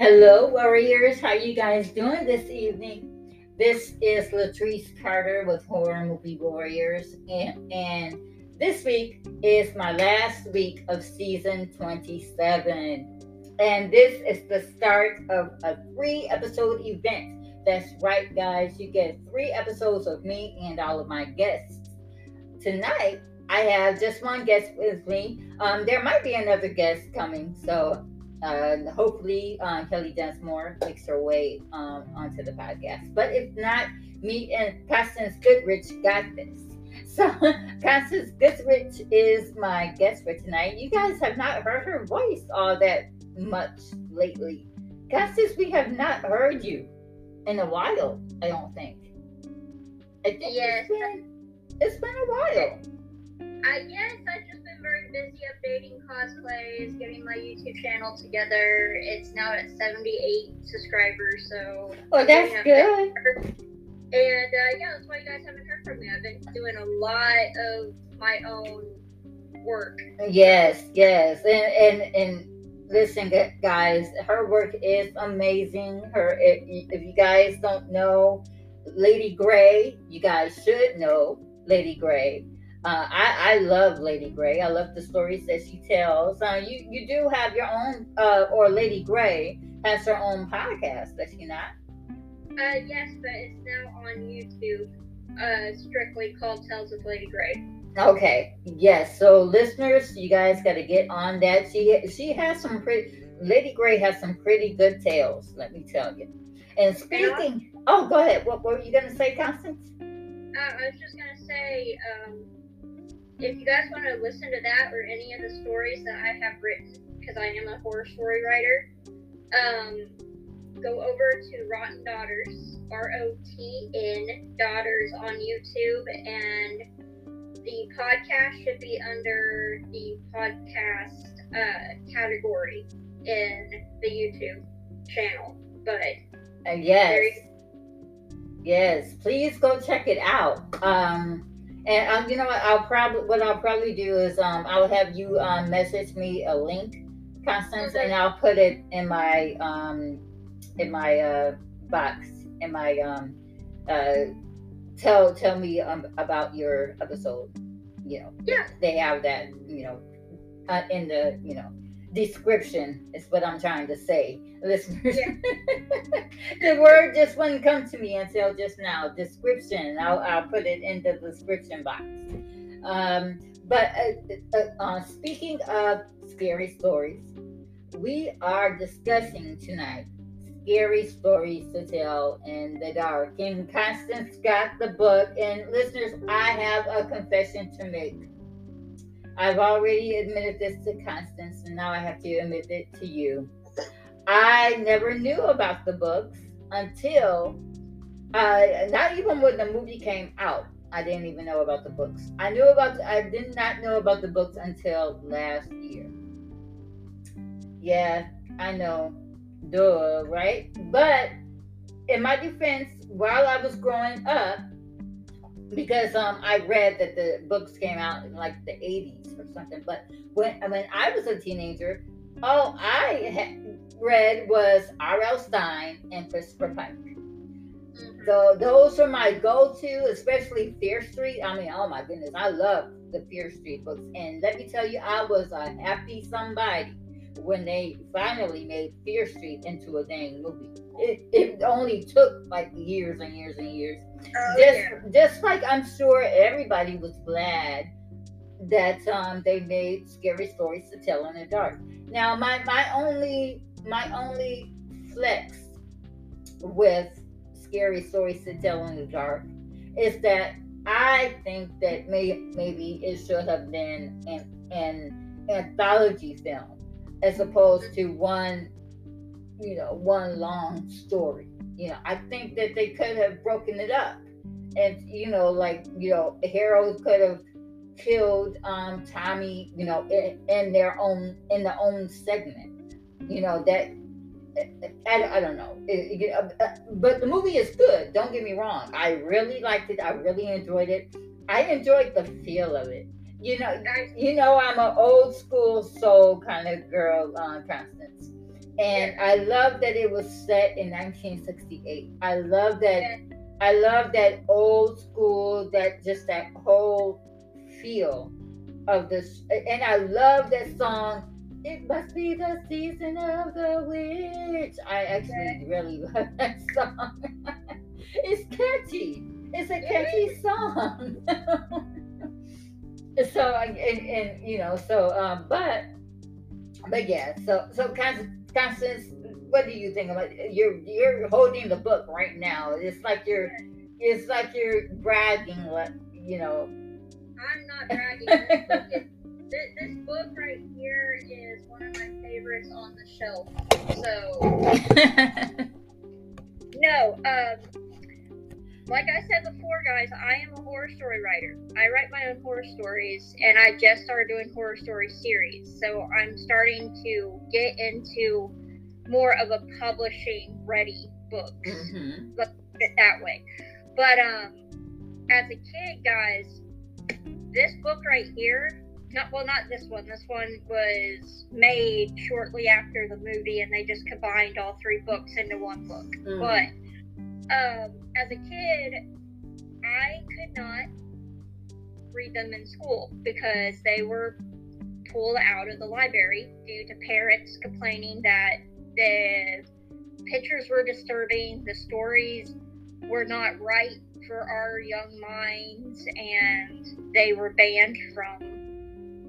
Hello, warriors. How you guys doing this evening? This is Latrice Carter with Horror Movie Warriors, and, and this week is my last week of season 27. And this is the start of a three episode event. That's right, guys. You get three episodes of me and all of my guests. Tonight, I have just one guest with me. Um, there might be another guest coming, so uh, hopefully uh, Kelly Densmore makes her way um, onto the podcast. But if not, me and Constance Goodrich got this. So Constance Goodrich is my guest for tonight. You guys have not heard her voice all that much lately. Constance, we have not heard you in a while. I don't think. I think Yes. it's been it's been a while. I guess I've just been busy updating cosplays, getting my YouTube channel together. It's now at 78 subscribers, so. Oh, that's good. And uh, yeah, that's why you guys haven't heard from me. I've been doing a lot of my own work. Yes, yes, and and and listen, guys, her work is amazing. Her, if, if you guys don't know Lady Gray, you guys should know Lady Gray. Uh, I I love Lady Gray. I love the stories that she tells. Uh, you you do have your own, uh, or Lady Gray has her own podcast, does she not? Uh, yes, but it's now on YouTube, uh, strictly called Tales of Lady Gray. Okay. Yes. So listeners, you guys got to get on that. She she has some pretty. Lady Gray has some pretty good tales. Let me tell you. And speaking, oh, go ahead. What, what were you gonna say, Constance? Uh, I was just gonna say, um, if you guys want to listen to that or any of the stories that I have written, because I am a horror story writer, um, go over to Rotten Daughters, R O T N Daughters on YouTube, and the podcast should be under the podcast uh, category in the YouTube channel. But Uh, yes. Yes. Please go check it out. Um, and um, you know what? I'll probably what I'll probably do is um, I'll have you um message me a link, Constance, and I'll put it in my um in my uh box in my um uh tell tell me um, about your episode. You know, Yeah. they have that. You know, uh, in the you know description is what I'm trying to say, listeners. the word just wouldn't come to me until just now. Description. I'll, I'll put it in the description box. Um, but uh, uh, uh, speaking of scary stories, we are discussing tonight scary stories to tell in the dark. And Constance got the book. And listeners, I have a confession to make. I've already admitted this to Constance, and now I have to admit it to you. I never knew about the books until, uh, not even when the movie came out. I didn't even know about the books. I knew about. I did not know about the books until last year. Yeah, I know, duh, right? But in my defense, while I was growing up, because um I read that the books came out in like the 80s or something. But when when I was a teenager, all I had read was R.L. Stine and Christopher Pike. So those are my go-to, especially Fear Street. I mean, oh my goodness, I love the Fear Street books. And let me tell you, I was a happy somebody when they finally made Fear Street into a dang movie. It, it only took like years and years and years Oh, just yeah. just like I'm sure everybody was glad that um, they made scary stories to tell in the dark. Now, my my only my only flex with scary stories to tell in the dark is that I think that may, maybe it should have been an, an anthology film as opposed to one, you know, one long story. You know, I think that they could have broken it up, and you know, like you know, Harold could have killed um, Tommy, you know, in, in their own in their own segment. You know that. I, I don't know, It- it- uh, but the movie is good. Don't get me wrong. I really liked it. I really enjoyed it. I enjoyed the feel of it. You know, you know, I'm an old school soul kind of girl, uh, Constance. and I love that it was set in 1968. I love that. I love that old school, that just that whole feel of this, and I love that song. It must be the season of the witch. I actually really love that song. it's catchy. It's a catchy song. so and, and you know so um but but yeah so so Constance what do you think about you're you're holding the book right now it's like you're it's like you're bragging what you know I'm not bragging this book, this, this book right here is one of my favorites on the shelf so no um like I said before, guys, I am a horror story writer. I write my own horror stories, and I just started doing horror story series. So I'm starting to get into more of a publishing ready books. Mm-hmm. Let's put it that way. But um, as a kid, guys, this book right here. Not well, not this one. This one was made shortly after the movie, and they just combined all three books into one book. Mm. But um, as a kid, I could not read them in school because they were pulled out of the library due to parents complaining that the pictures were disturbing, the stories were not right for our young minds, and they were banned from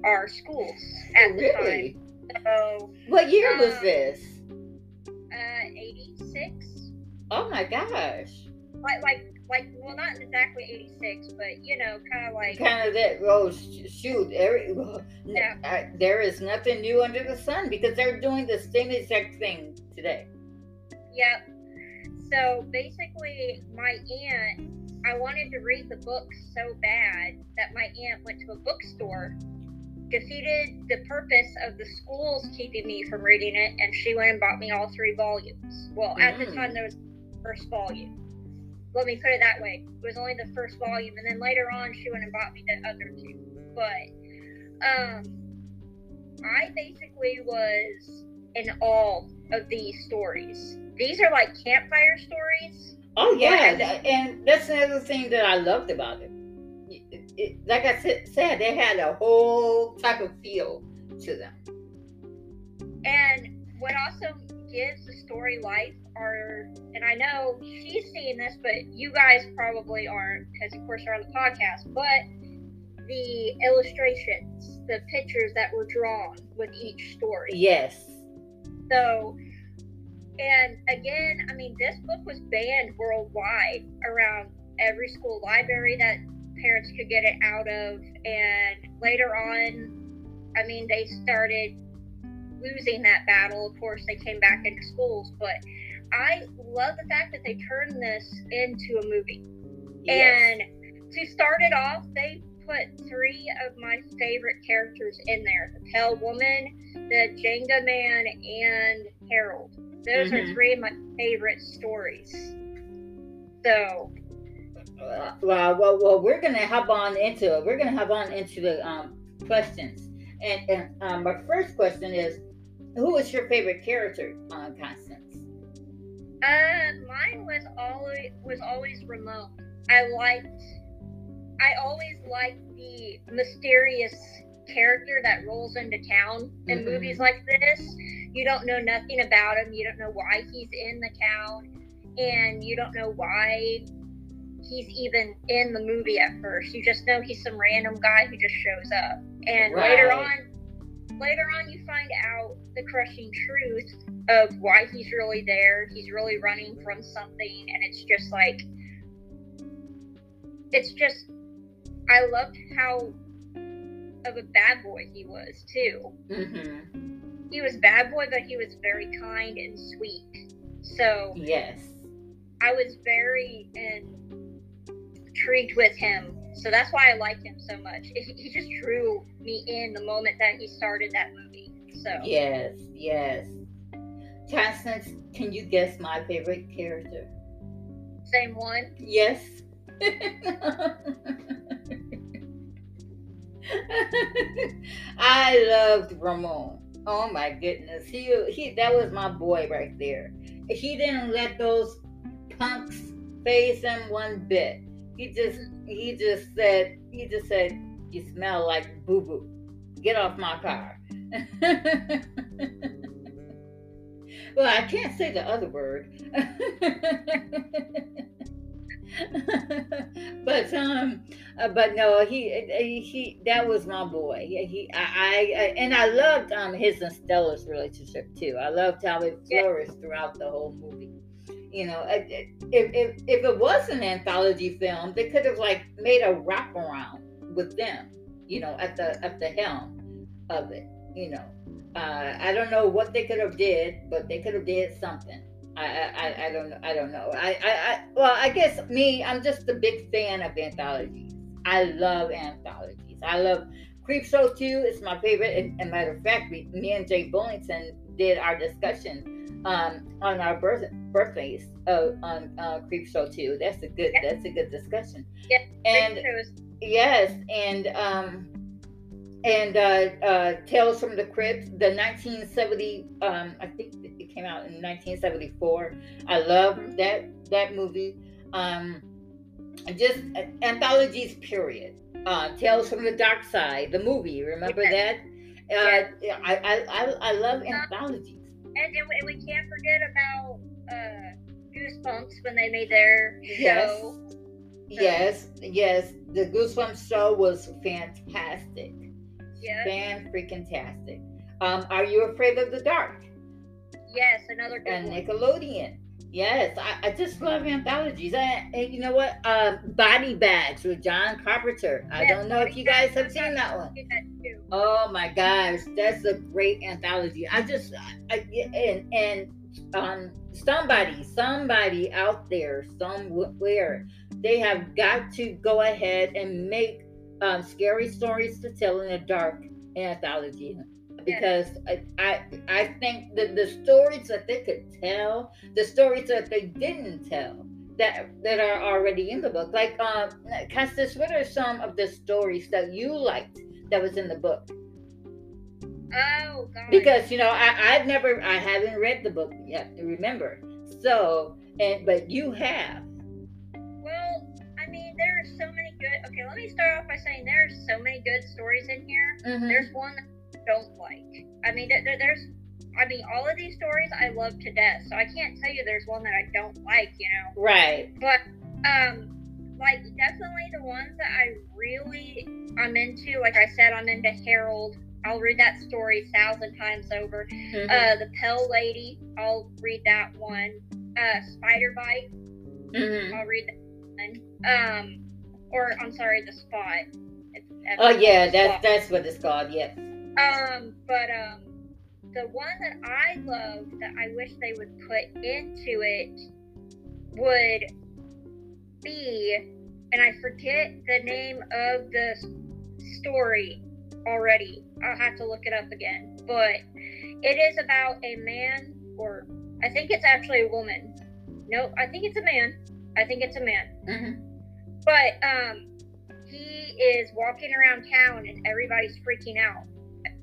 our schools at the really? time. So, what year um, was this? Uh, 86. Oh my gosh. Like, like, like, well, not exactly 86, but you know, kind of like. Kind of that, oh, shoot. Every, yeah. I, there is nothing new under the sun because they're doing the same exact thing today. Yep. So basically, my aunt, I wanted to read the book so bad that my aunt went to a bookstore defeated the purpose of the schools keeping me from reading it, and she went and bought me all three volumes. Well, at the time, mm. there was first volume. Let me put it that way. It was only the first volume, and then later on, she went and bought me the other two. But um, I basically was in awe of these stories. These are like campfire stories. Oh yeah, and that's another thing that I loved about it. It, like I said, they had a whole type of feel to them. And what also gives the story life are, and I know she's seeing this, but you guys probably aren't because, of course, you're on the podcast. But the illustrations, the pictures that were drawn with each story. Yes. So, and again, I mean, this book was banned worldwide around every school library that parents could get it out of. And later on, I mean, they started losing that battle. Of course, they came back into schools, but I love the fact that they turned this into a movie. Yes. And to start it off, they put three of my favorite characters in there the Pale Woman, the Jangly Man, and Harold. Those mm-hmm. are three of my favorite stories. So. Well, well, well, we're gonna hop on into it. we're gonna hop on into the um, questions, and, and um, my first question is, who is your favorite character, uh, Constance? Uh, mine was always was always Ramon. I liked. I always liked the mysterious character that rolls into town in mm-hmm. movies like this. You don't know nothing about him. You don't know why he's in the town, and you don't know why he's even in the movie at first. You just know he's some random guy who just shows up. And right. later on, later on you find out the crushing truth of why he's really there. He's really running from something, and it's just like, it's just, I loved how of a bad boy he was too. Mm-hmm. He was bad boy, but he was very kind and sweet. So yes, I was very intrigued with him so that's why I liked him so much. He just drew me in the moment that he started that movie. So yes, yes. Constance, can you guess my favorite character? Same one. Yes. I loved Ramon. Oh my goodness. He he that was my boy right there. He didn't let those punks phase him one bit. He just he just said he just said you smell like boo boo. Get off my car. well, I can't say the other word. but um, uh, but no, he he that was my boy. He, he I, I, and I loved um his and Stella's relationship too. I loved how it flourished throughout the whole movie. You know, if if if it was an anthology film, they could have like made a wraparound with them. You know, at the at the helm of it. You know, uh, I don't know what they could have did, but they could have did something. I, I, I don't. I don't know. I, I, I, well, I guess me, I'm just a big fan of anthologies. I love anthologies. I love Creepshow 2 is my favorite. And, and matter of fact, we, me and Jay Bullington did our discussion um, on our birth, birthdays uh, on uh, Creepshow 2. That's a good. That's a good discussion. Yeah. And yes, and um, and uh, uh, Tales from the Crypt, the 1970, um, I think it came out in 1974. I love that that movie. Um, just uh, anthologies, period. Uh, Tales from the Dark Side, the movie. Remember that? Uh, yeah. I, I, I, I love anthologies. And, and we can't forget about uh, Goosebumps when they made their show. Yes, yes, yes. The Goosebumps show was fantastic. Yeah. Fan freaking tastic. Um, Are you afraid of the dark? Yes, another good and one. Nickelodeon. Yes, I, I just love anthologies. And, and you know what? Uh, Body Bags with John Carpenter. I don't know if you guys have seen that one. Oh my gosh, that's a great anthology. I just, I, and and um, somebody, somebody out there, somewhere, they have got to go ahead and make um, scary stories to tell in the dark anthology because I, I I think that the stories that they could tell, the stories that they didn't tell, that that are already in the book, like um, what are some of the stories that you liked that was in the book? Oh God. Because you know I I've never I haven't read the book yet. Remember, so and but you have. Well, I mean, there are so many good. Okay, let me start off by saying there are so many good stories in here. Mm-hmm. There's one that I don't like. I mean, there, there's. I mean, all of these stories I love to death, so I can't tell you there's one that I don't like. You know. Right. But um, like definitely the ones that I really I'm into. Like I said, I'm into Harold. I'll read that story a thousand times over. Mm-hmm. Uh, the Pale Lady. I'll read that one. Uh, Spider Bite. Mm-hmm. I'll read that one. Um, or I'm sorry, the spot. Oh yeah, that's spot. that's what it's called. Yes. Um, but um, the one that I love that I wish they would put into it would be, and I forget the name of the story already. I'll have to look it up again. But it is about a man, or I think it's actually a woman. No, I think it's a man. I think it's a man. Mm-hmm. But um, he is walking around town and everybody's freaking out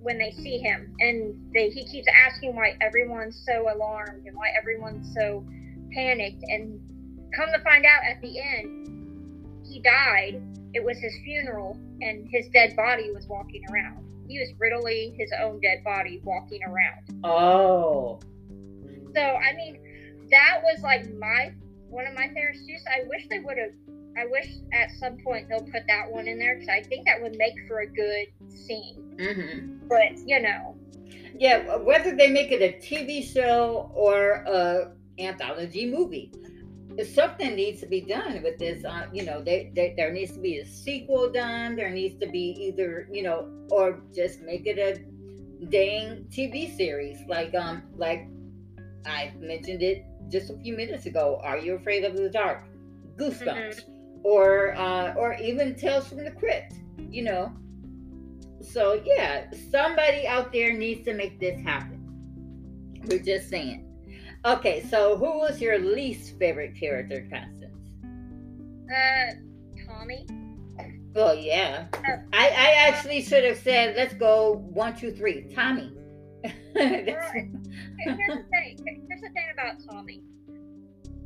when they see him, and they, he keeps asking why everyone's so alarmed and why everyone's so panicked. And come to find out, at the end, he died. It was his funeral, and his dead body was walking around. He was literally his own dead body walking around. Oh. So I mean, that was like my one of my favorites too. So I wish they would have I wish at some point they'll put that one in there because I think that would make for a good scene. Mm-hmm. But you know, yeah, whether they make it a TV show or a anthology movie, something needs to be done with this. Uh, you know, they, they, there needs to be a sequel done. There needs to be either you know, or just make it a dang TV series like um like I mentioned it just a few minutes ago. Are you afraid of the dark? Goosebumps. Mm-hmm or uh, or even Tales from the Crypt, you know. So yeah, somebody out there needs to make this happen. We're just saying. Okay, so who was your least favorite character, Constance? Uh, Tommy. Oh yeah. Oh. I I actually should have said let's go one two three. Tommy. Here's the thing. Here's the thing about Tommy.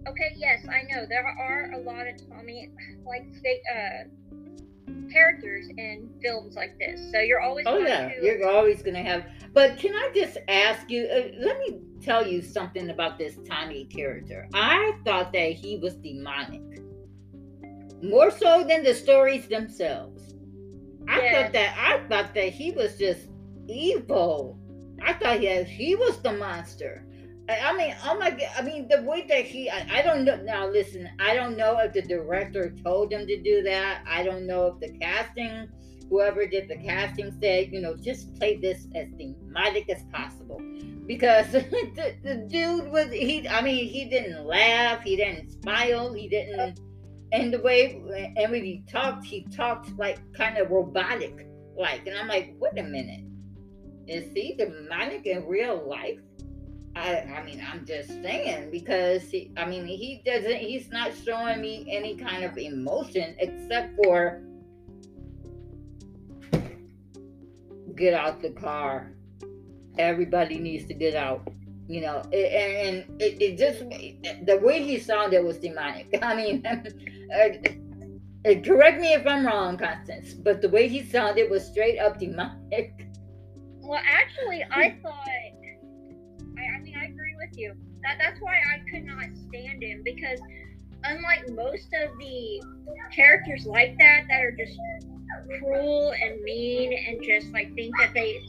Okay, yes, I know there are a lot of Tommy like fake uh characters in films like this. So you're always Oh going yeah, to you're always gonna have. But can I just ask you? Uh, let me tell you something about this Tommy character. I thought that he was demonic, more so than the stories themselves. I Yeah. thought that I thought that he was just evil. I thought yeah, he was the monster. I I mean, oh my god! I mean, the way that he, I, I don't know. Now, listen, I don't know if the director told him to do that. I don't know if the casting, whoever did the casting, said, you know, just play this as demonic as possible. Because the, the dude was, he, I mean, he didn't laugh, he didn't smile, he didn't, and the way, and when he talked, he talked like kind of robotic, like, and I'm like, wait a minute, is he demonic in real life? I, I mean, I'm just saying because he, I mean, he doesn't, he's not showing me any kind of emotion except for get out the car. Everybody needs to get out. You know, and it, it just, the way he sounded was demonic. I mean, uh, uh, correct me if I'm wrong, Constance, but the way he sounded was straight up demonic. Well, actually, I thought. I, I mean, I agree with you. That that's why I could not stand him because, unlike most of the characters like that that are just cruel and mean and just like think that they.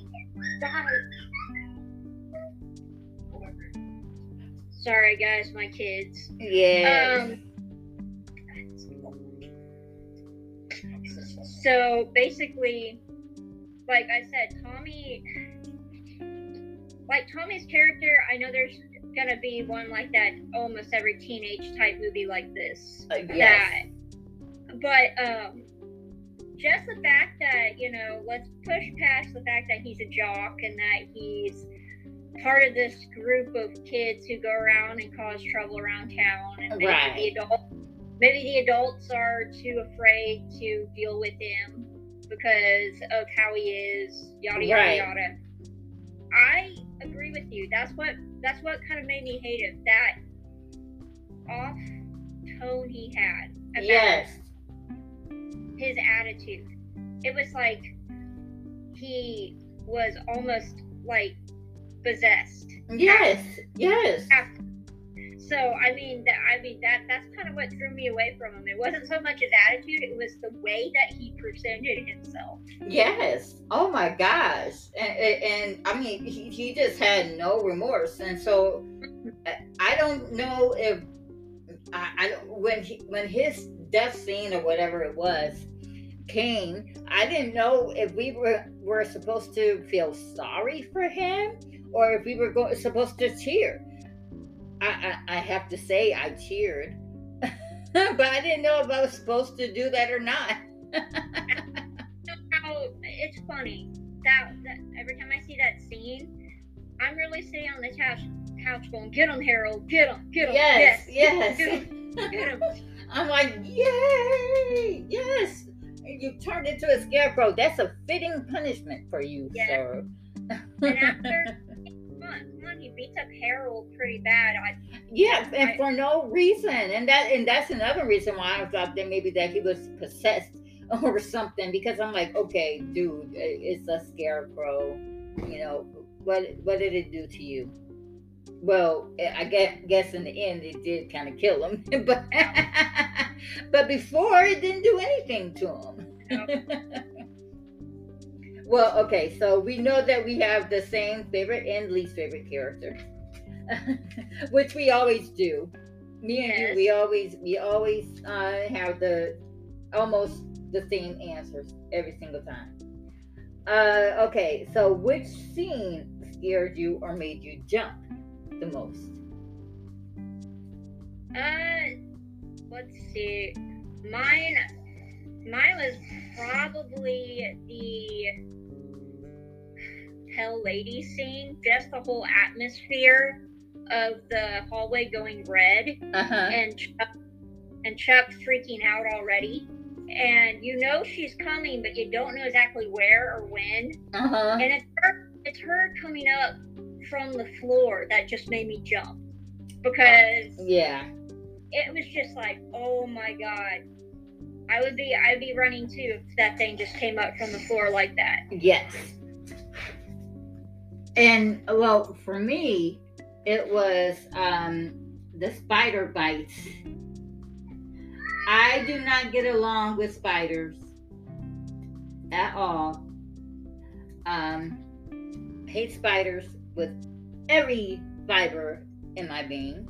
Sorry, guys, my kids. Yeah. Um, so basically, like I said, Tommy, like Tommy's character, I know there's gonna be one like that almost every teenage type movie like this. Uh, yes. That, but um, just the fact that you know, let's push past the fact that he's a jock and that he's part of this group of kids who go around and cause trouble around town, and maybe Right. the adult, maybe the adults are too afraid to deal with him because of how he is, yada yada Right. yada. I agree with you. That's what that's what kind of made me hate him. That off tone he had about Yes. His attitude. It was like he was almost like possessed. Yes. Yes. So I mean that I mean that that's kind of what drew me away from him. It wasn't so much his attitude; it was the way that he presented himself. Yes. Oh my gosh. And, and, and I mean, he, he just had no remorse. And so I- don't know if I, I don't- when he when his death scene or whatever it was came, I didn't know if we were were supposed to feel sorry for him or if we were go, supposed to cheer. I, I I have to say I cheered, but I didn't know if I was supposed to do that or not. So it's funny that, that every time I see that scene, I'm really sitting on the couch couch going, "Get him, Harold! Get him! Get him! Yes, Get yes. him! Get him!" I'm like, yay, yes. You turned into a scarecrow. That's a fitting punishment for you, Yeah. sir. And after, come on, come on, he beats up Harold pretty bad. I, yeah, and I- for no reason. And that and that's another reason why I thought that maybe that he was possessed or something. Because I'm like, okay, dude, it's a scarecrow. You know, what what did it do to you? Well, I guess, guess in the end it did kind of kill him, but but before it didn't do anything to him. well, okay, so we know that we have the same favorite and least favorite character, which we always do. Me and you, we always we always uh, have the almost the same answers every single time. Uh, okay, so which scene scared you or made you jump the most? uh, let's see. Mine, mine was probably the Hell Lady scene. Just the whole atmosphere of the hallway going red. Uh huh. and Chuck, and Chuck freaking out already. And you know she's coming, but you don't know exactly where or when. Uh huh. And it's her, it's her coming up from the floor that just made me jump because yeah, it was just like, oh my god. I would be I'd be running too if that thing just came up from the floor like that. yes. And well, for me, it was um, the spider bites. I do not get along with spiders at all. Um, hate spiders with every fiber in my being.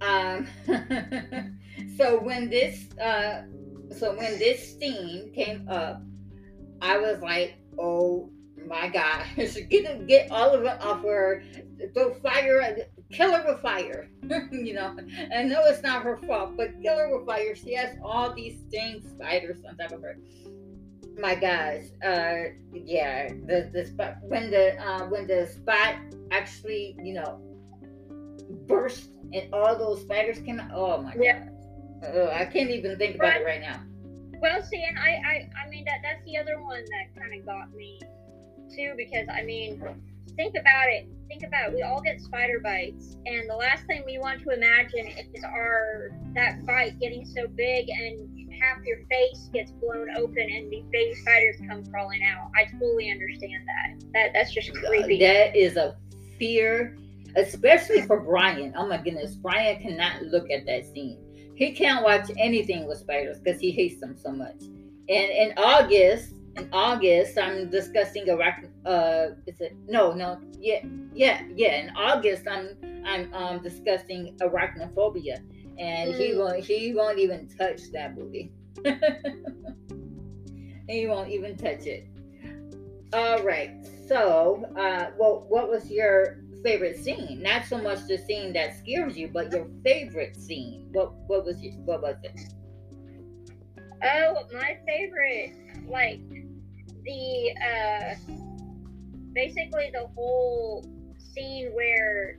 Um, so when this, uh, so when this scene came up, I was like, "Oh my gosh, get get all of it off her, throw fire, kill her with fire." you know, I know it's not her fault, but kill her with fire. She has all these sting spiders on top of her my gosh uh yeah the the spot when the uh when the spot actually you know burst and all those spiders came out oh my Yeah. god oh, i can't even think about it right now Well, see, and I, I, I mean that that's the other one that kind of got me too because I mean, think about it. Think about it. We all get spider bites, and the last thing we want to imagine is our that bite getting so big and half your face gets blown open and these baby spiders come crawling out. I totally understand that. That that's just creepy. that is a fear especially for brian oh my goodness brian cannot look at that scene he can't watch anything with spiders because he hates them so much and in august in august i'm discussing arachn uh is it no no yeah yeah yeah in august i'm i'm um discussing arachnophobia and he Mm. won't he won't even touch that movie he won't even touch it. All right so uh well what was your favorite scene? Not so much the scene that scares you but your favorite scene. What what was it what was it? Oh, my favorite, like the uh basically the whole scene where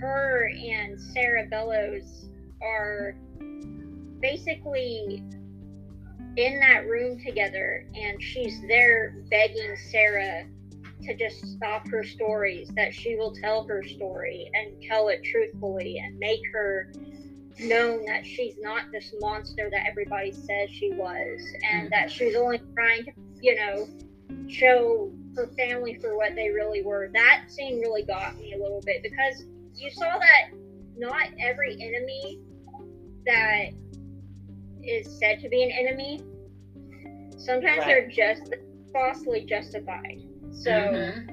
her and Sarah Bellows are basically in that room together and she's there begging Sarah to just stop her stories, that she will tell her story and tell it truthfully and make her known that she's not this monster that everybody says she was and that she's only trying to you know show her family for what they really were. That scene really got me a little bit because you saw that not every enemy that is said to be an enemy sometimes Right. they're just falsely justified. So Mhm.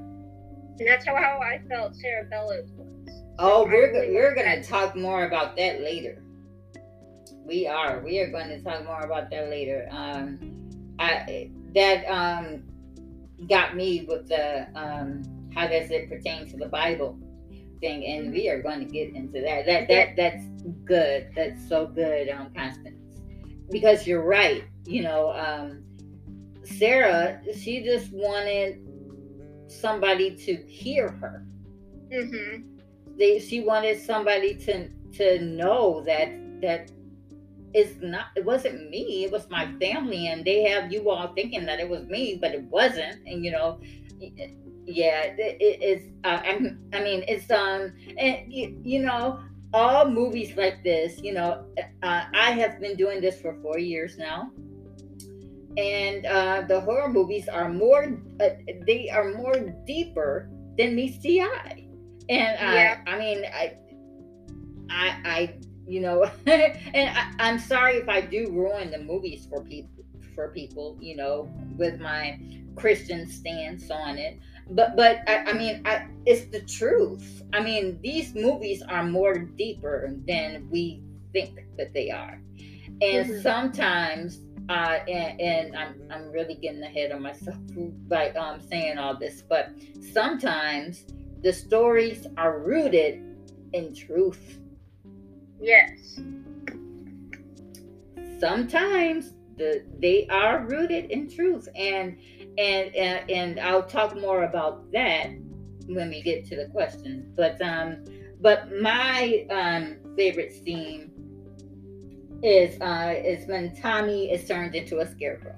and that's how, how i felt sarah bellows was. Oh we're, really we're gonna talk more about that later. We are. We are going to talk more about that later. Um i that um got me with the um how does it pertain to the bible thing and we are going to get into that. That that that's good. That's so good um constance. Because you're right you know um sarah she just wanted somebody to hear her. Mm-hmm. they she wanted somebody to to know that that it's not it wasn't me it was my family and they have you all thinking that it was me but it wasn't and you know yeah it, it- it's uh, i mean it's um and you, you know all movies like this you know uh, i have been doing this for four years now. And uh, the horror movies are more uh, they are more deeper than meets the eye. And I, Yeah. I mean i i i you know and I, i'm sorry if i do ruin the movies for people for people you know with my christian stance on it but but i, I mean I, it's the truth i mean these movies are more deeper than we think that they are and Mhm. sometimes uh, and, and I'm, I'm really getting ahead of myself by um, saying all this, but sometimes the stories are rooted in truth. yes Sometimes the they are rooted in truth, and and and, and I'll talk more about that when we get to the questions. But um, but my um favorite scene is uh is when Tommy is turned into a scarecrow.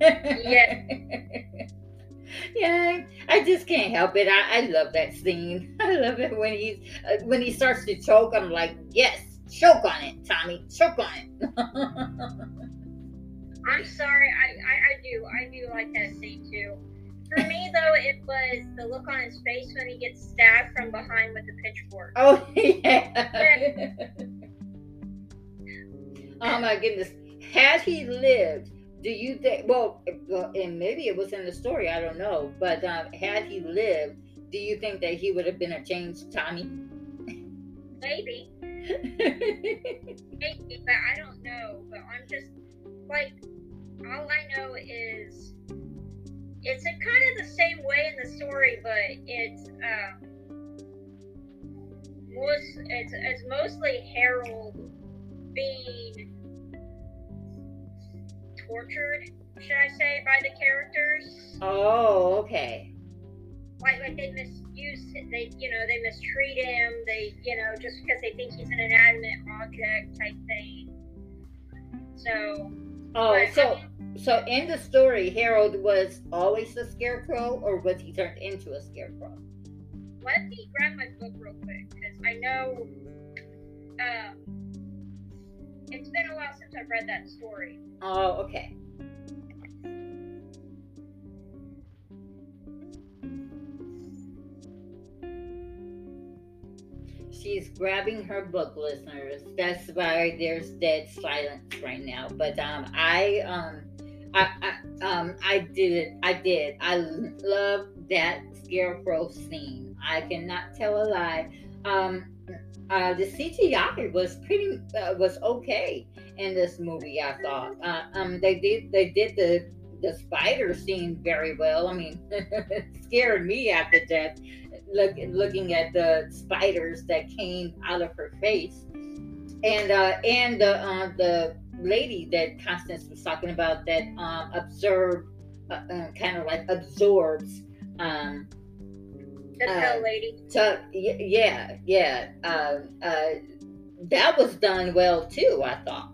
Yeah. yeah, I just can't help it. I, I love that scene. I love it when he's uh, when he starts to choke. I'm like, yes, choke on it, Tommy, choke on it. I'm sorry, I, I I do I do like that scene too. For me though, it was the look on his face when he gets stabbed from behind with a pitchfork. Oh yeah. oh my goodness. Had he lived do you think well and maybe it was in the story i don't know but um, had he lived do you think that he would have been a changed tommy maybe maybe but i don't know but i'm just like all i know is it's a kind of the same way in the story but it's um most it's, it's mostly harold being tortured, should I say, by the characters. Oh, okay. Like, like they misuse, they, you know, they mistreat him. They, you know, just because they think he's an inanimate object type thing. So. Oh, but, so. So in the story, Harold was always a scarecrow, or was he turned into a scarecrow? Let me grab my book real quick because I know um, it's been a while since I've read that story. Oh, okay. She's grabbing her book, listeners. That's why there's dead silence right now. But um, I um, I, I um, I did I did. I love that scarecrow scene. I cannot tell a lie. Um, uh, the CGI was pretty uh, was okay in this movie. I thought uh, um, they did they did the the spider scene very well. I mean, scared me after death. Look, looking at the spiders that came out of her face, and uh, and the uh, the lady that Constance was talking about that um, observed, uh, uh kind of like absorbs um, the uh, lady. So, yeah, yeah. Um, uh, that was done well too, I thought.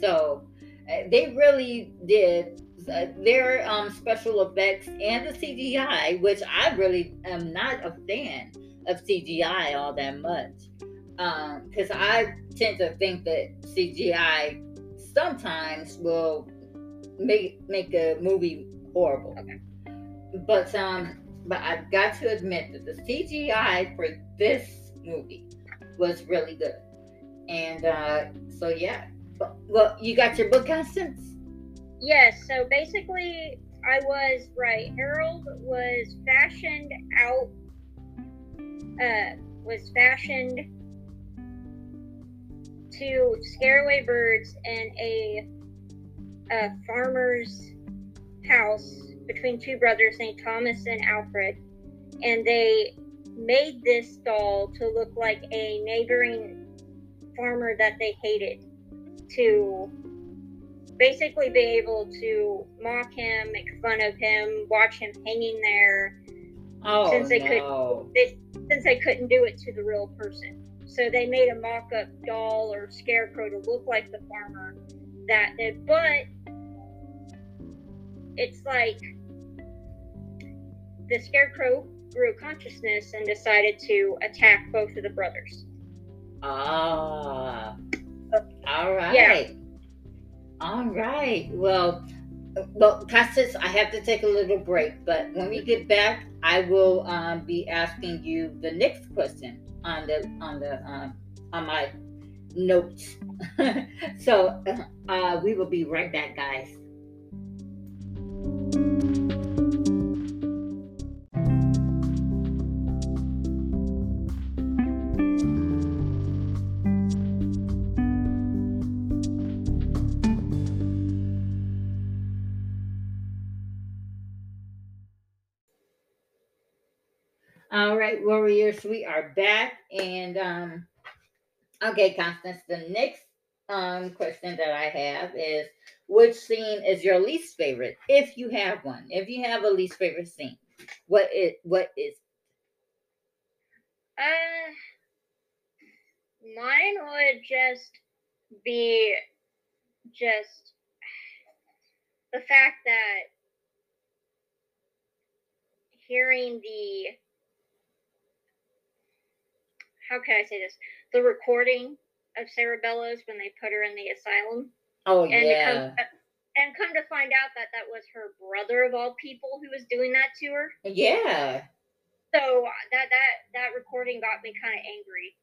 So uh, they really did uh, their um, special effects and the CGI, which I really am not a fan of CGI all that much. Because um, I tend to think that CGI sometimes will make make a movie horrible. Okay. But um, but I've got to admit that the CGI for this movie was really good. And uh, so, yeah. But, well, you got your book, Constance? Yes. So basically, I was right. Harold was fashioned out, uh, was fashioned to scare away birds in a, a farmer's house between two brothers named Thomas and Alfred, and they made this doll to look like a neighboring farmer that they hated to basically be able to mock him, make fun of him, watch him hanging there. Oh, since they no. could, they, since they couldn't do it to the real person, so they made a mock-up doll or scarecrow to look like the farmer that did. But it's like the scarecrow grew consciousness and decided to attack both of the brothers. Ah. All right. Yeah. All right. Well, well, Constance, I have to take a little break, but when we get back, I will um, be asking you the next question on the on the um, on my notes. so uh, we will be right back, guys. All right, warriors, we are back. And um, okay, Constance, the next um question that I have is which scene is your least favorite? If you have one. If you have a least favorite scene, what it what is uh mine would just be just the fact that hearing the how can I say this? The recording of Sarah Bellows when they put her in the asylum. Oh and yeah. come, and come to find out that that was her brother of all people who was doing that to her. Yeah. So that that that recording got me kind of angry.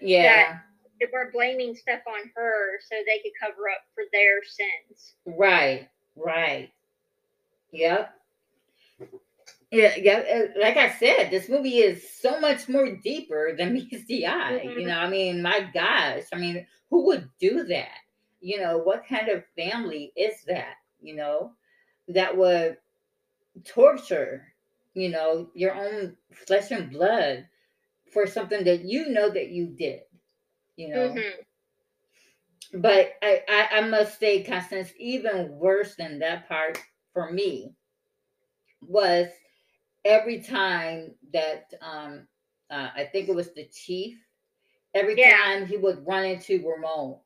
Yeah. That They were blaming stuff on her so they could cover up for their sins. Right. Right. Yep. Yeah, yeah. uh, Like I said, this movie is so much more deeper than meets the eye. You Mhm. know, I mean, my gosh, I mean, who would do that? You know, what kind of family is that? You know, that would torture, you know, your own flesh and blood for something that you know that you did. You know, Mhm. but I, I, I must say, Constance, even worse than that part for me was every time that um, uh, I think it was the chief, every Yeah. time he would run into Ramon,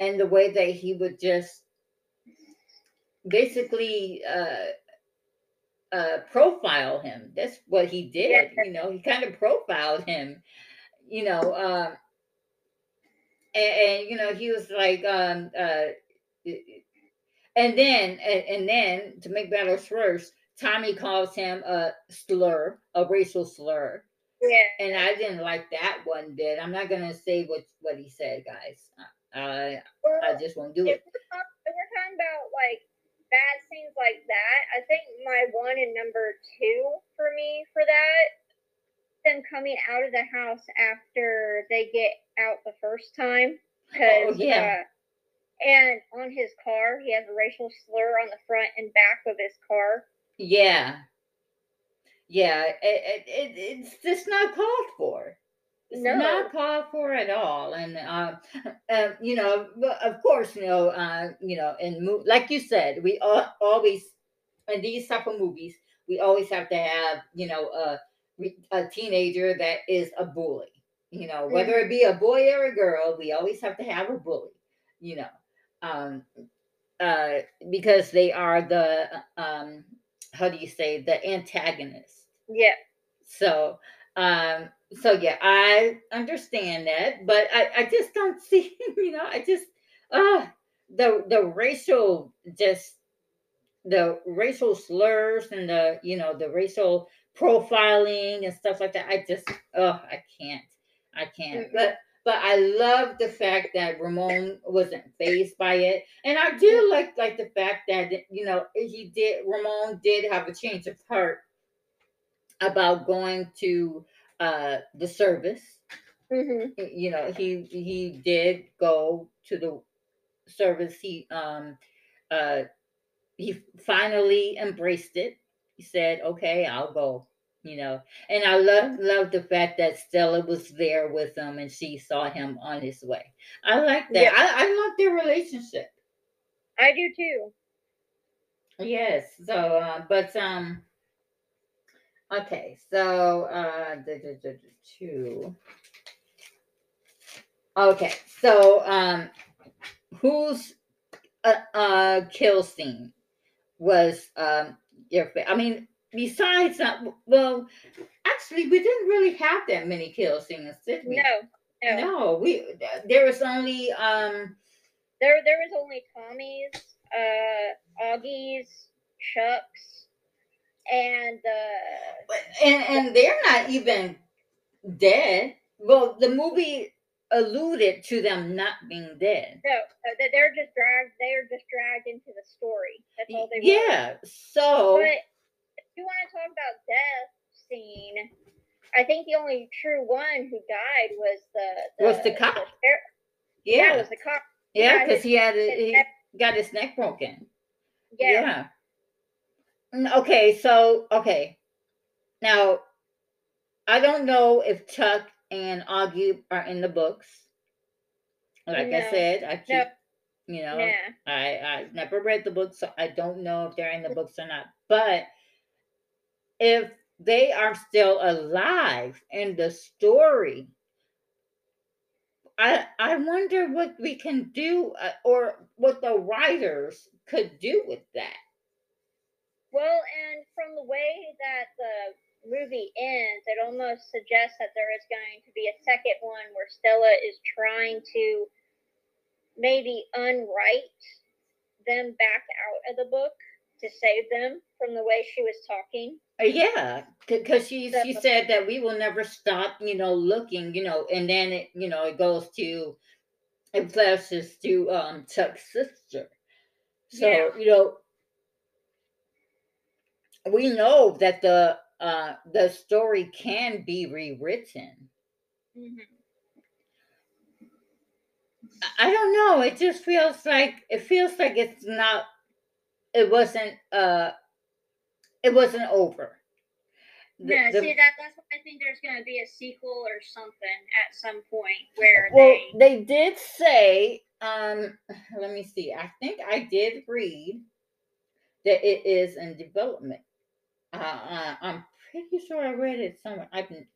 and the way that he would just basically uh, uh, profile him. That's what he did. Yeah. You know, he kind of profiled him. You know, um, and, and you know he was like, um, uh, and then and, and then to make matters worse, Tommy calls him a slur, a racial slur, Yeah. and I didn't like that one bit. I'm not gonna say what what he said, guys. I I just won't do if it. we're, talk- if we're talking about like bad scenes like that, I think my one and number two for me for that, them coming out of the house after they get out the first time. Oh, yeah. uh, and on his car, he has a racial slur on the front and back of his car. Yeah, yeah. It, it, it it's just not called for. It's No. not called for at all. And uh, uh, you know, of course, you know, uh, you know, and mo- like you said, we al- always in these type of movies, we always have to have, you know, a a teenager that is a bully. You know, whether it be a boy or a girl, we always have to have a bully. You know, um, uh, because they are the um, how do you say the antagonist. Yeah. So, um, so yeah, I understand that, but I, I just don't see, you know, I just, uh, the the racial, just the racial slurs and the, you know, the racial profiling and stuff like that. I just, oh, I can't, I can't. Mm-mm. But but I love the fact that Ramon wasn't fazed by it, and I do like like the fact that you know he did. Ramon did have a change of heart about going to uh the service. Hmm you know he he did go to the service. He um uh he finally embraced it. He said okay i'll go you know and i love love the fact that stella was there with him and she saw him on his way i like that Yeah. I, I love their relationship I do too. Yes. So, uh, but um, okay. So, uh, duh, duh, duh, two. Okay. So, um, whose uh, uh kill scene was um your? fa- I mean, besides uh, well, actually, we didn't really have that many kill scenes, did we? No. No. No, we there was only um There there was only Tommy's, uh Augie's, Chuck's, and uh and and they're not even dead. Well, the movie alluded to them not being dead. no, uh, they- they're just dragged they're just dragged into the story. That's all they were. Yeah. So But you want to talk about death scene, I think the only true one who died was the, the Was the cop. sheriff- yeah, yeah, it was the cop. yeah, yeah, because he had his he neck- got his neck broken. Yeah. Mm, Okay, so okay. Now, I don't know if Chuck and Augie are in the books. Like I said, I keep, No. you know, Yeah. I I never read the book, so I don't know if they're in the books or not. But if they are still alive in the story, I I wonder what we can do, uh, or what the writers could do with that. Well, and from the way that the movie ends, it almost suggests that there is going to be a second one where Stella is trying to maybe unwrite them back out of the book to save them from the way she was talking. Uh, yeah, because she so, she said that we will never stop, you know, looking, you know, and then it, you know, it goes to it flashes to um Chuck's sister. So yeah. you know, we know that the uh the story can be rewritten. Mm-hmm. I don't know. It just feels like it feels like it's not. It wasn't. Uh, it wasn't over. The, yeah, the, see that that's why I think there's going to be a sequel or something at some point where well they, they did say um let me see I think I did read that it is in development. Uh, uh, I'm pretty sure I read it somewhere. I've been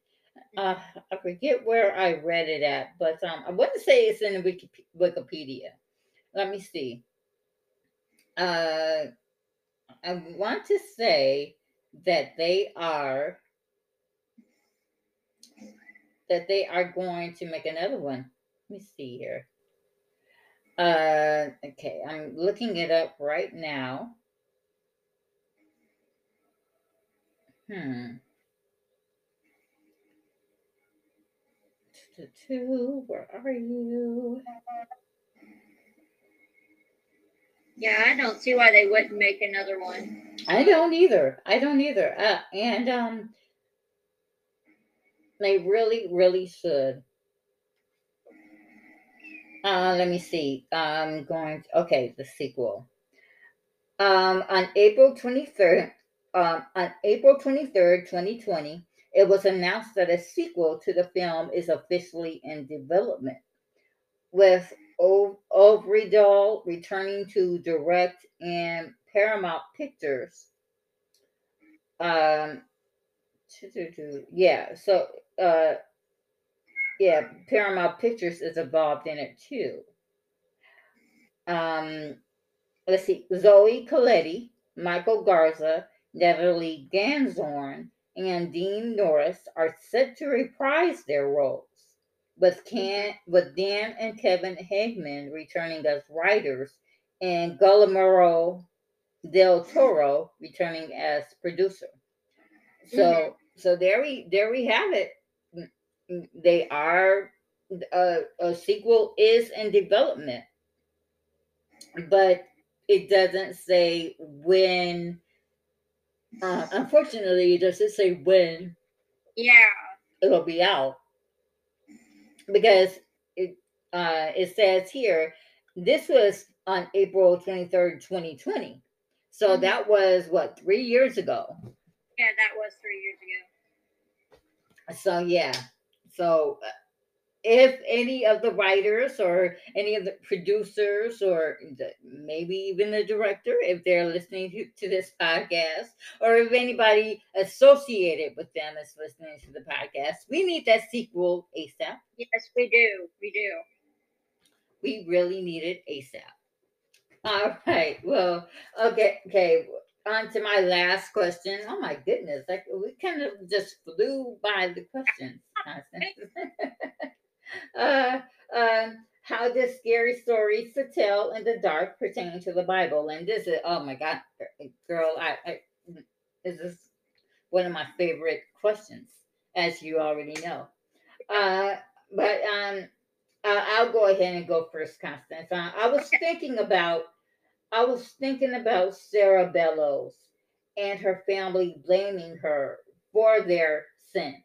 uh, I forget where I read it at, but um, I wouldn't say it's in Wikipedia. Let me see. Uh, I want to say that they are that they are going to make another one. Let me see here. Uh, okay, I'm looking it up right now. Hmm. Where are you? Yeah, I don't see why they wouldn't make another one. I don't either. I don't either. Uh, and um, they really, really should. Uh, let me see. I'm going. To, okay, the sequel. Um, on April 23rd, um, on April 23rd, 2020, it was announced that a sequel to the film is officially in development, with o- Øvredal returning to direct and Paramount Pictures. Um, yeah, so uh, yeah, Paramount Pictures is involved in it too. Um, let's see, Zoe Colletti, Michael Garza, Natalie Ganzhorn, and Dean Norris are set to reprise their roles, with Can with Dan and Kevin Hageman returning as writers, and Guillermo del Toro returning as producer. So mm-hmm. so there we there we have it. They are a, a sequel is in development, but it doesn't say when uh, unfortunately, it doesn't say when? Yeah. It'll be out because it uh, it says here this was on April twenty third, twenty twenty. So mm-hmm. that was what three years ago. Yeah, that was three years ago. So yeah, so uh, if any of the writers or any of the producers or the, maybe even the director, if they're listening to, to, this podcast, or if anybody associated with them is listening to the podcast, we need that sequel ASAP. Yes, we do. We do. We really need it ASAP. All right. Well, okay. Okay. On to my last question. Oh my goodness. Like we kind of just flew by the questions. uh, um, how does scary stories to tell in the dark pertain to the Bible? And this is, oh my God, girl, I, I this is one of my favorite questions, as you already know. Uh, but um, uh, I'll go ahead and go first, Constance. Uh, I was thinking about, I was thinking about Sarah Bellows and her family blaming her for their sins.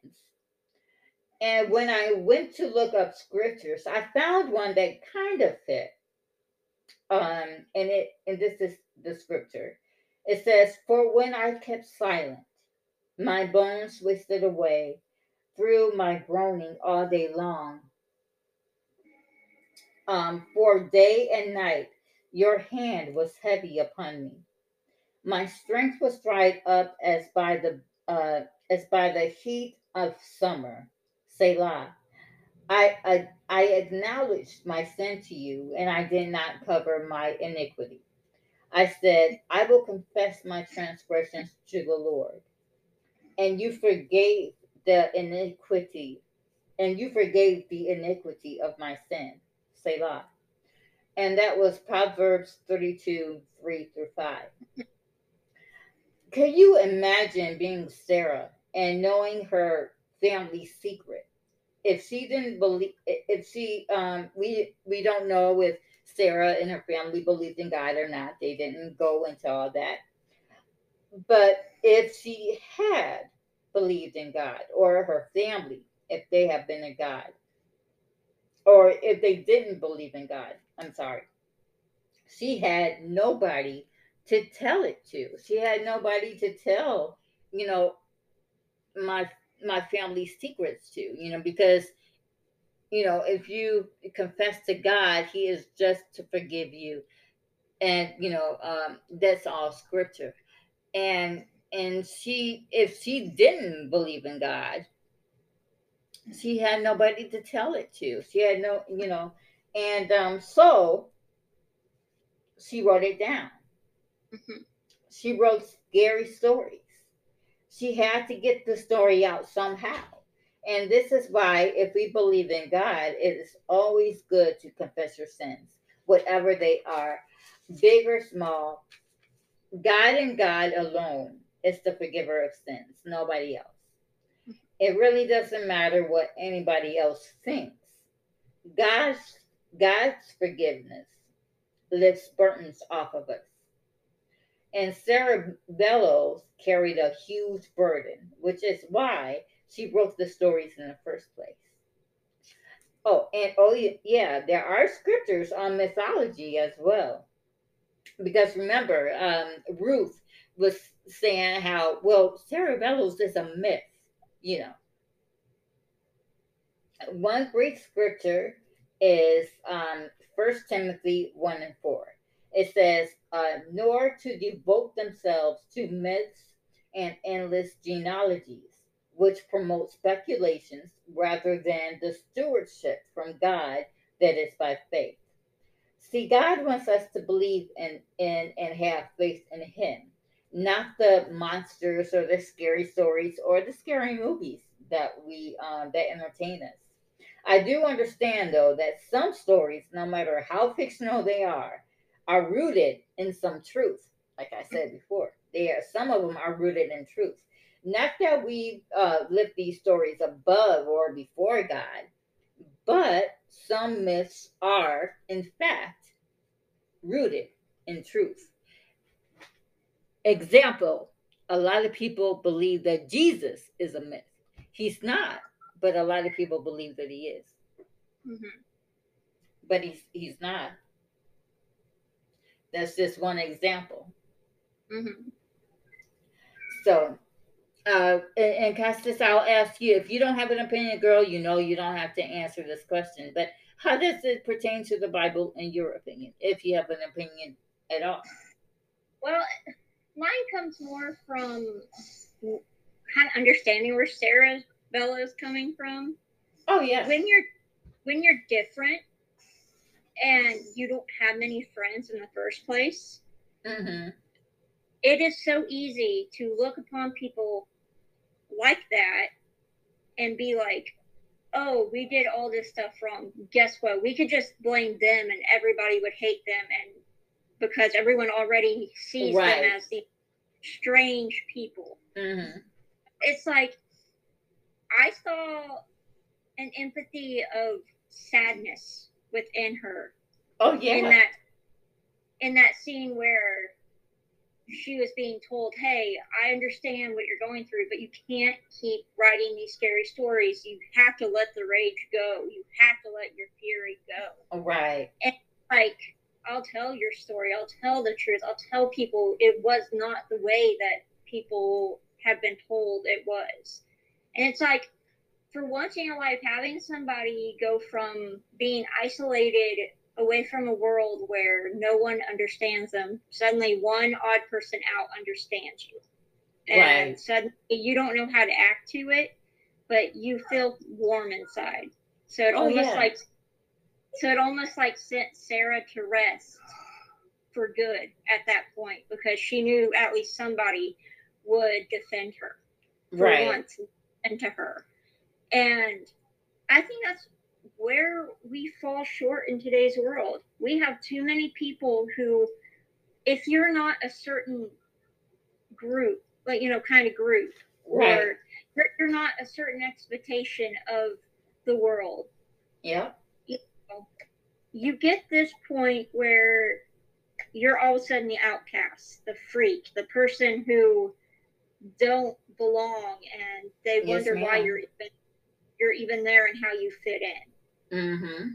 And when I went to look up scriptures, I found one that kind of fit. Um, and it and this is the scripture. It says, For when I kept silent, my bones wasted away through my groaning all day long. Um, for day and night your hand was heavy upon me. My strength was dried up as by the uh, as by the heat of summer. Selah. I, I, I acknowledged my sin to you, and I did not cover my iniquity. I said, I will confess my transgressions to the Lord. and you forgave the iniquity, and you forgave the iniquity of my sin. Selah. And that was Proverbs 32, 3 through 5. Can you imagine being Sarah and knowing her family secret? If she didn't believe, if she, um, we we don't know if Sarah and her family believed in God or not. They didn't go into all that. But if she had believed in God, or her family, if they have been in God, or if they didn't believe in God, I'm sorry, she had nobody to tell it to. She had nobody to tell, you know, my my family's secrets to, you know, because you know, if you confess to God, He is just to forgive you. And, you know, um, that's all scripture. And and she if she didn't believe in God, she had nobody to tell it to. She had no, you know, and um so she wrote it down. Mm-hmm. She wrote scary stories. She had to get the story out somehow. And this is why, if we believe in God, it is always good to confess your sins, whatever they are, big or small. God and God alone is the forgiver of sins, nobody else. It really doesn't matter what anybody else thinks. God's God's forgiveness lifts burdens off of us. And Sarah Bellows carried a huge burden, which is why she wrote the stories in the first place. Oh, and oh yeah, there are scriptures on mythology as well. Because remember, um, Ruth was saying how well Sarah Bellows is a myth, you know. One great scripture is um, 1 Timothy 1 and 4. It says, uh, nor to devote themselves to myths and endless genealogies which promote speculations rather than the stewardship from God that is by faith. See, God wants us to believe in, in and have faith in Him, not the monsters or the scary stories or the scary movies that we um, that entertain us. I do understand though that some stories, no matter how fictional they are, are rooted in some truth. Like I said before, they are some of them are rooted in truth. Not that we uh, lift these stories above or before God, but some myths are, in fact, rooted in truth. Example a lot of people believe that Jesus is a myth. He's not, but a lot of people believe that he is. Mm-hmm. But he's he's not. That's just one example. Mm-hmm. So uh, and, and Constance, I'll ask you if you don't have an opinion, girl, you know you don't have to answer this question. But how does it pertain to the Bible, in your opinion, if you have an opinion at all? Well, mine comes more from kind of understanding where Sarah Bella is coming from. Oh yeah. When you're when you're different and you don't have many friends in the first place, mm-hmm. it is so easy to look upon people like that and be like, oh, we did all this stuff wrong. Guess what? We could just blame them and everybody would hate them and because everyone already sees right. them as the strange people. Mm-hmm. It's like I saw an empathy of sadness within her. Oh yeah. In that in that scene where she was being told, Hey, I understand what you're going through, but you can't keep writing these scary stories. You have to let the rage go. You have to let your fury go. Oh, right. And like, I'll tell your story. I'll tell the truth. I'll tell people it was not the way that people have been told it was. And it's like, for once in your life, having somebody go from being isolated away from a world where no one understands them, suddenly one odd person out understands you. And right. suddenly you don't know how to act to it, but you feel warm inside. So it oh, almost yeah. like so it almost like sent Sarah to rest for good at that point because she knew at least somebody would defend her. for Right. once and to her. And I think that's where we fall short in today's world. We have too many people who, if you're not a certain group, like, you know, kind of group, Right. or you're, you're not a certain expectation of the world, Yep. you get this point where you're all of a sudden the outcast, the freak, the person who don't belong, and they Yes, wonder why you're even you're even there and how you fit in. Mm-hmm.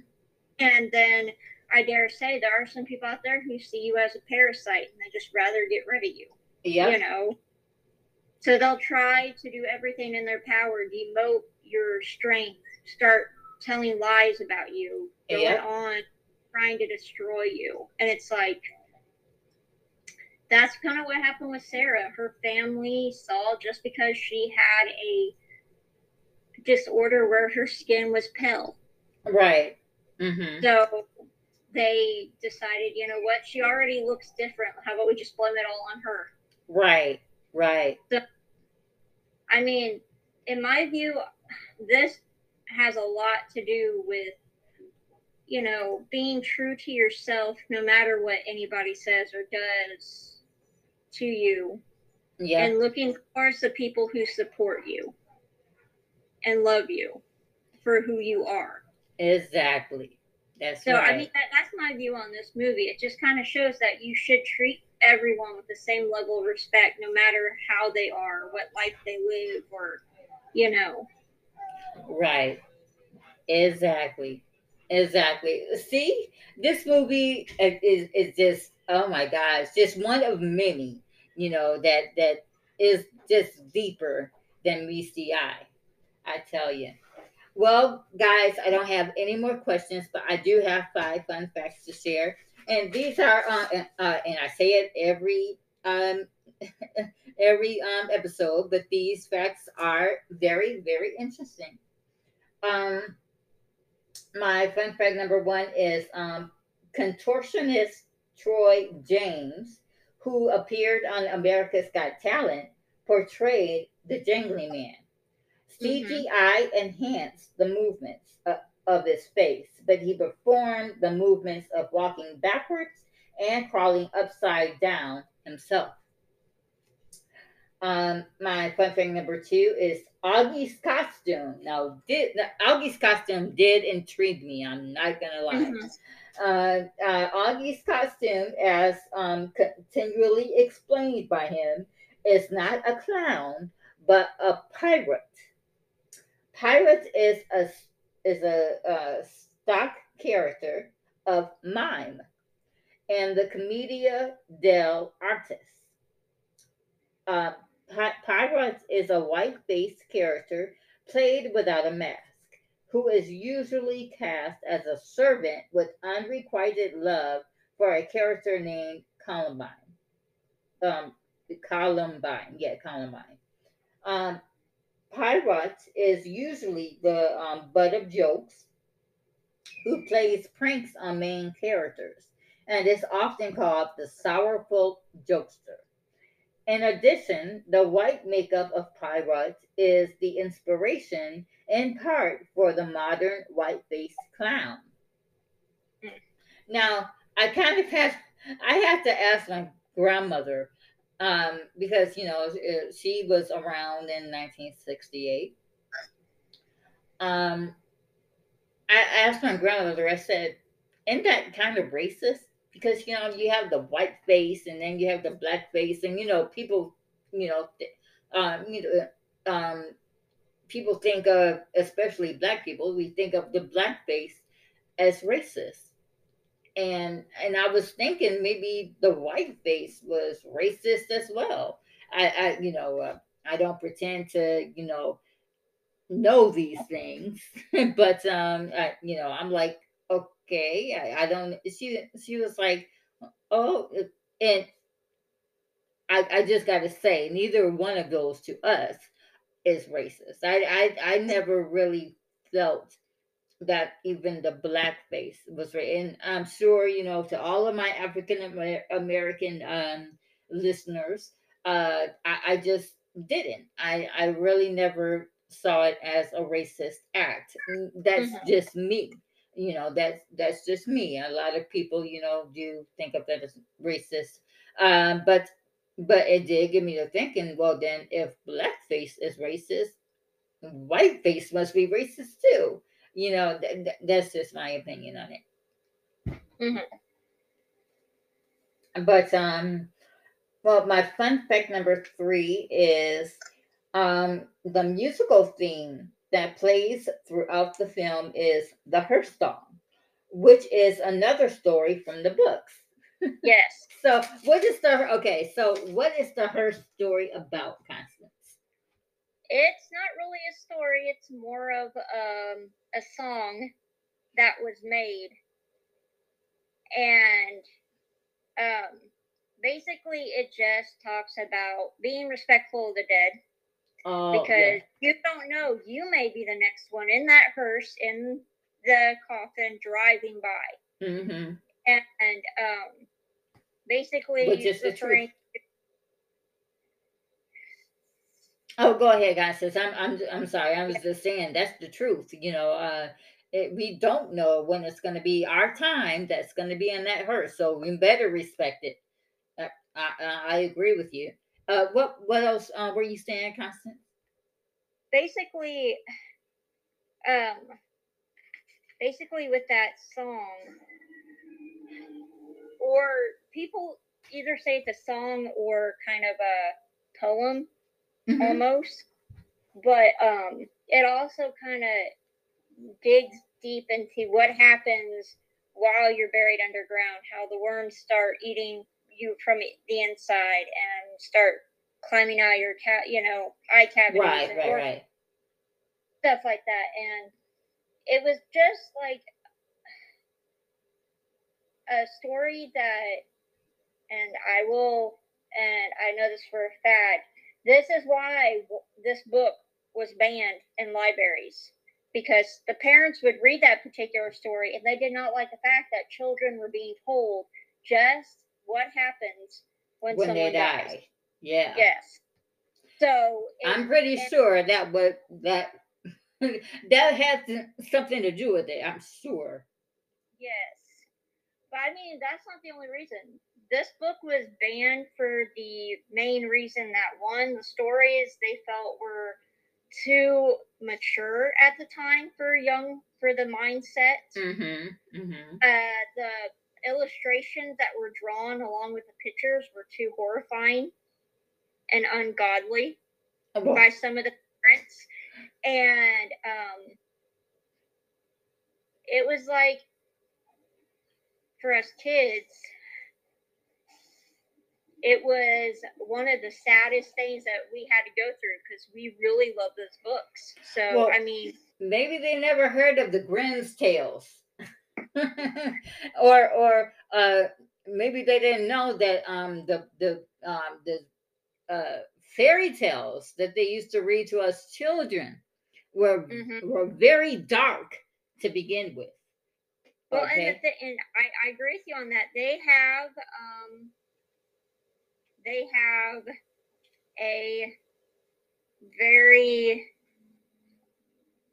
And then I dare say there are some people out there who see you as a parasite and they just rather get rid of you. Yeah. You know. So they'll try to do everything in their power, demote your strength, start telling lies about you, going Yep. on trying to destroy you. And it's like that's kind of what happened with Sarah. Her family saw just because she had a disorder where her skin was pale. Right. Mm-hmm. So they decided, you know what, she already looks different. How about we just blame it all on her? Right. Right. So, I mean, in my view, this has a lot to do with, you know, being true to yourself no matter what anybody says or does to you, Yeah. and looking towards the people who support you and love you for who you are. Exactly. That's So right. I mean that, that's my view on this movie. It just kind of shows that you should treat everyone with the same level of respect, no matter how they are, what life they live, or you know. Right. Exactly. Exactly. See, this movie is, is just oh my gosh, just one of many, you know, that that is just deeper than meets the eye. I tell you. Well, guys, I don't have any more questions, but I do have five fun facts to share, and these are, uh, uh, and I say it every um every um episode, but these facts are very very interesting. Um, my fun fact number one is um, contortionist Troy James, who appeared on America's Got Talent, portrayed the Jangly Man. CGI enhanced the movements of, of his face, but he performed the movements of walking backwards and crawling upside down himself. Um, my fun fact number two is Augie's costume. Now, did now, Augie's costume did intrigue me? I'm not gonna lie. Mhm. Uh, uh, Augie's costume, as um, continually explained by him, is not a clown but a Pierrot. Pierrot is a is a, a stock character of mime and the Commedia dell'arte. Uh, Pi- Pierrot is a white-faced character played without a mask, who is usually cast as a servant with unrequited love for a character named Columbine. Um, Columbine, yeah, Columbine. Um, Pierrot is usually the um, butt of jokes, who plays pranks on main characters, and is often called the sorrowful jokester. In addition, the white makeup of Pierrot is the inspiration in part for the modern white faced clown. Now, I kind of have, I have to ask my grandmother um, because, you know, uh, she was around in 1968. Um, I asked my grandmother, I said, isn't that kind of racist? Because, you know, you have the white face and then you have the black face, and, you know, people, you know, um, you know, um, people think of, especially black people, we think of the black face as racist. And and I was thinking maybe the white face was racist as well. I, I you know, uh, I don't pretend to, you know, know these things, but um, I, you know, I'm like, okay, I, I don't. She she was like, oh, and I I just got to say, neither one of those to us is racist. I I I never really felt that even the blackface was right. And I'm sure, you know, to all of my African American um, listeners, uh, I, I just didn't. I I really never saw it as a racist act. That's Mhm. just me. You know, that's that's just me. A lot of people, you know, do think of that as racist. Um, but but it did get me to thinking, well then if blackface is racist, whiteface must be racist too. You know, th- th- that's just my opinion on it. Mhm. But um well my fun fact number three is um the musical theme that plays throughout the film is the Hearse song, which is another story from the books. Yes. So what is the okay, so what is the Hearse story about, Constance? It's not really a story, it's more of um, a song that was made. And um, basically, it just talks about being respectful of the dead Oh because you don't know, you may be the next one in that hearse in the coffin driving by. yeah. hmm And um, basically, Which is the truth. referring Oh, go ahead, Constance. I'm I'm I'm sorry. I was just saying that's the truth. You know, uh, it, we don't know when it's going to be our time that's going to be in that hearse, so we better respect it. Uh, I, I I agree with you. Uh, what what else uh, were you saying, Constance? basically um basically with that song or people either say it's a song or kind of a poem Mhm. almost but um it also kind of digs deep into what happens while you're buried underground how the worms start eating you from the inside and start climbing out your cat you know eye cavities Right, and right, right. stuff like that and it was just like a story that and i will and i know this for a fact this is why this book was banned in libraries because the parents would read that particular story and they did not like the fact that children were being told just what happens when, When someone dies die, yeah. yes so it- I'm pretty and- sure that would that that has something to do with it. I'm sure. Yes. But I mean, that's not the only reason. This book was banned for the main reason that one, the stories they felt were too mature at the time for young for the mindset. Mm-hmm. Mm-hmm. Uh, the illustrations that were drawn along with the pictures were too horrifying and ungodly by some of the parents. And um, it was like for us kids, it was one of the saddest things that we had to go through because we really love those books. So Well, I mean, maybe they never heard of the Grimm's tales, or or uh, maybe they didn't know that um the the um the uh, fairy tales that they used to read to us children were Mhm. were very dark to begin with. well, and, the, and I, I agree with you on that. They have um, they have a very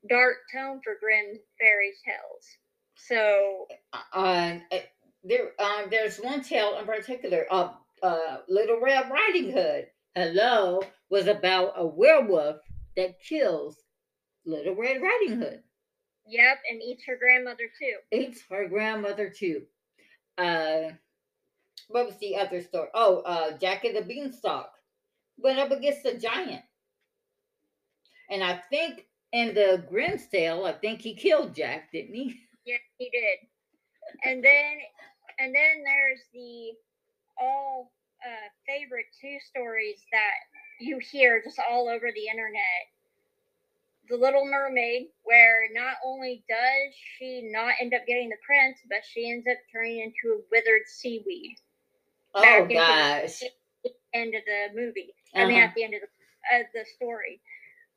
dark tone for Grimm fairy tales. So uh, uh, there, um, there's one tale in particular of uh, Little Red Riding Hood. Hello, was about a werewolf that kills Little Red Riding Hood. Yep, and eats her grandmother too. Eats her grandmother too. Uh, what was the other story? Oh, uh, Jack and the Beanstalk went up against a giant, and I think in the Grimm's tale, I think he killed Jack, didn't he? Yeah, he did. And then, and then there's the all uh, favorite two stories that you hear just all over the internet. The Little Mermaid, where not only does she not end up getting the prince, but she ends up turning into a withered seaweed. Oh Back into the- gosh. End of the movie. I mean, Uh-huh. at the end of the, of the story.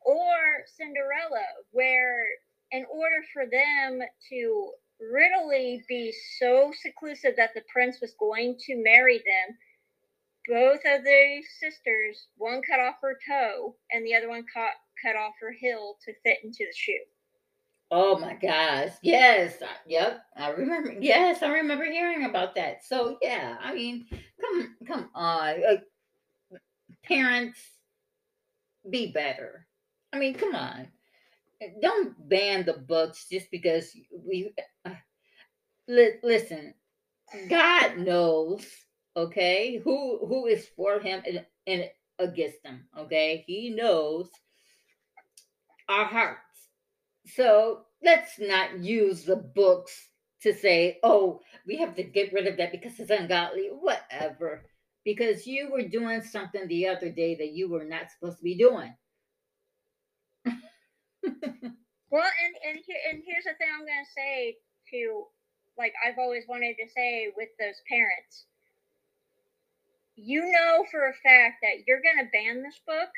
Or Cinderella, where in order for them to really be so seclusive that the prince was going to marry them, both of the sisters, one cut off her toe and the other one cut cut off her heel to fit into the shoe. Oh my gosh. Yes. Yep. I remember. Yes, I remember hearing about that. So yeah, I mean, come come on. Parents be better. I mean, come on. Don't ban the books just because we uh, li- listen. God knows, okay, who who is for him and, and against him, okay? He knows our hearts. So let's not use the books to say, oh, we have to get rid of that because it's ungodly, whatever. Because you were doing something the other day that you were not supposed to be doing. Well, and and here and here's the thing I'm gonna say to, like I've always wanted to say with those parents. You know for a fact that you're gonna ban this book,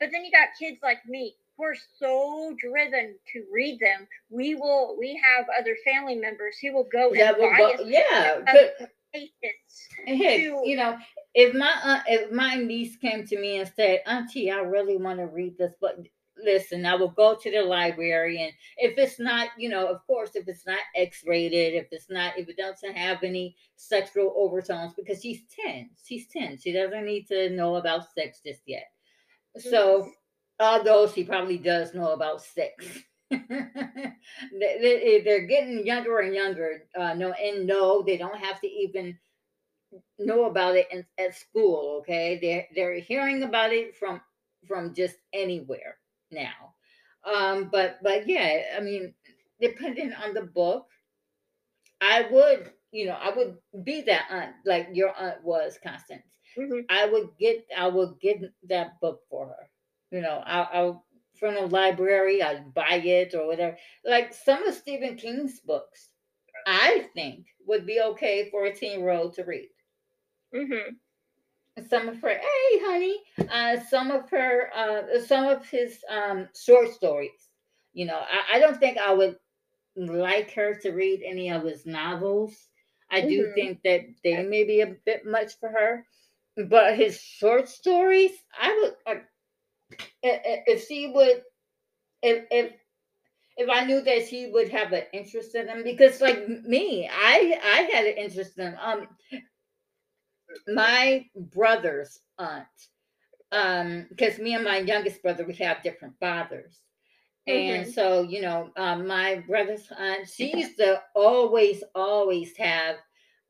but then you got kids like me who are so driven to read them. We will. We have other family members who will go That and will buy go, yeah. But of. Heck, to- you know, if my aunt, if my niece came to me and said, "Auntie, I really want to read this book," listen, I will go to the library, and if it's not, you know, of course, if it's not X-rated, if it's not, if it doesn't have any sexual overtones, because she's ten, she's ten, she doesn't need to know about sex just yet. So, although she probably does know about sex. they- they're getting younger and younger. Uh, no, and no, they don't have to even know about it in, at school. Okay, they're they're hearing about it from from just anywhere now. Um, but but yeah, I mean, depending on the book, I would you know I would be that aunt like your aunt was, Constance. Mhm. I would get I would get that book for her. You know, I I'll from the library, I'd buy it or whatever. Like some of Stephen King's books, I think would be okay for a teen year old to read. Mm-hmm. Some of her, hey honey, uh, some of her, uh, some of his um, short stories. You know, I, I don't think I would like her to read any of his novels. I do Mhm. think that they may be a bit much for her, but his short stories, I would. Uh, i- i- if she would, if if if I knew that she would have an interest in them, because like me, I I had an interest in 'em. um my brother's aunt, um, because me and my youngest brother we have different fathers. And Mhm. so, you know, um, my brother's aunt, she used to always, always have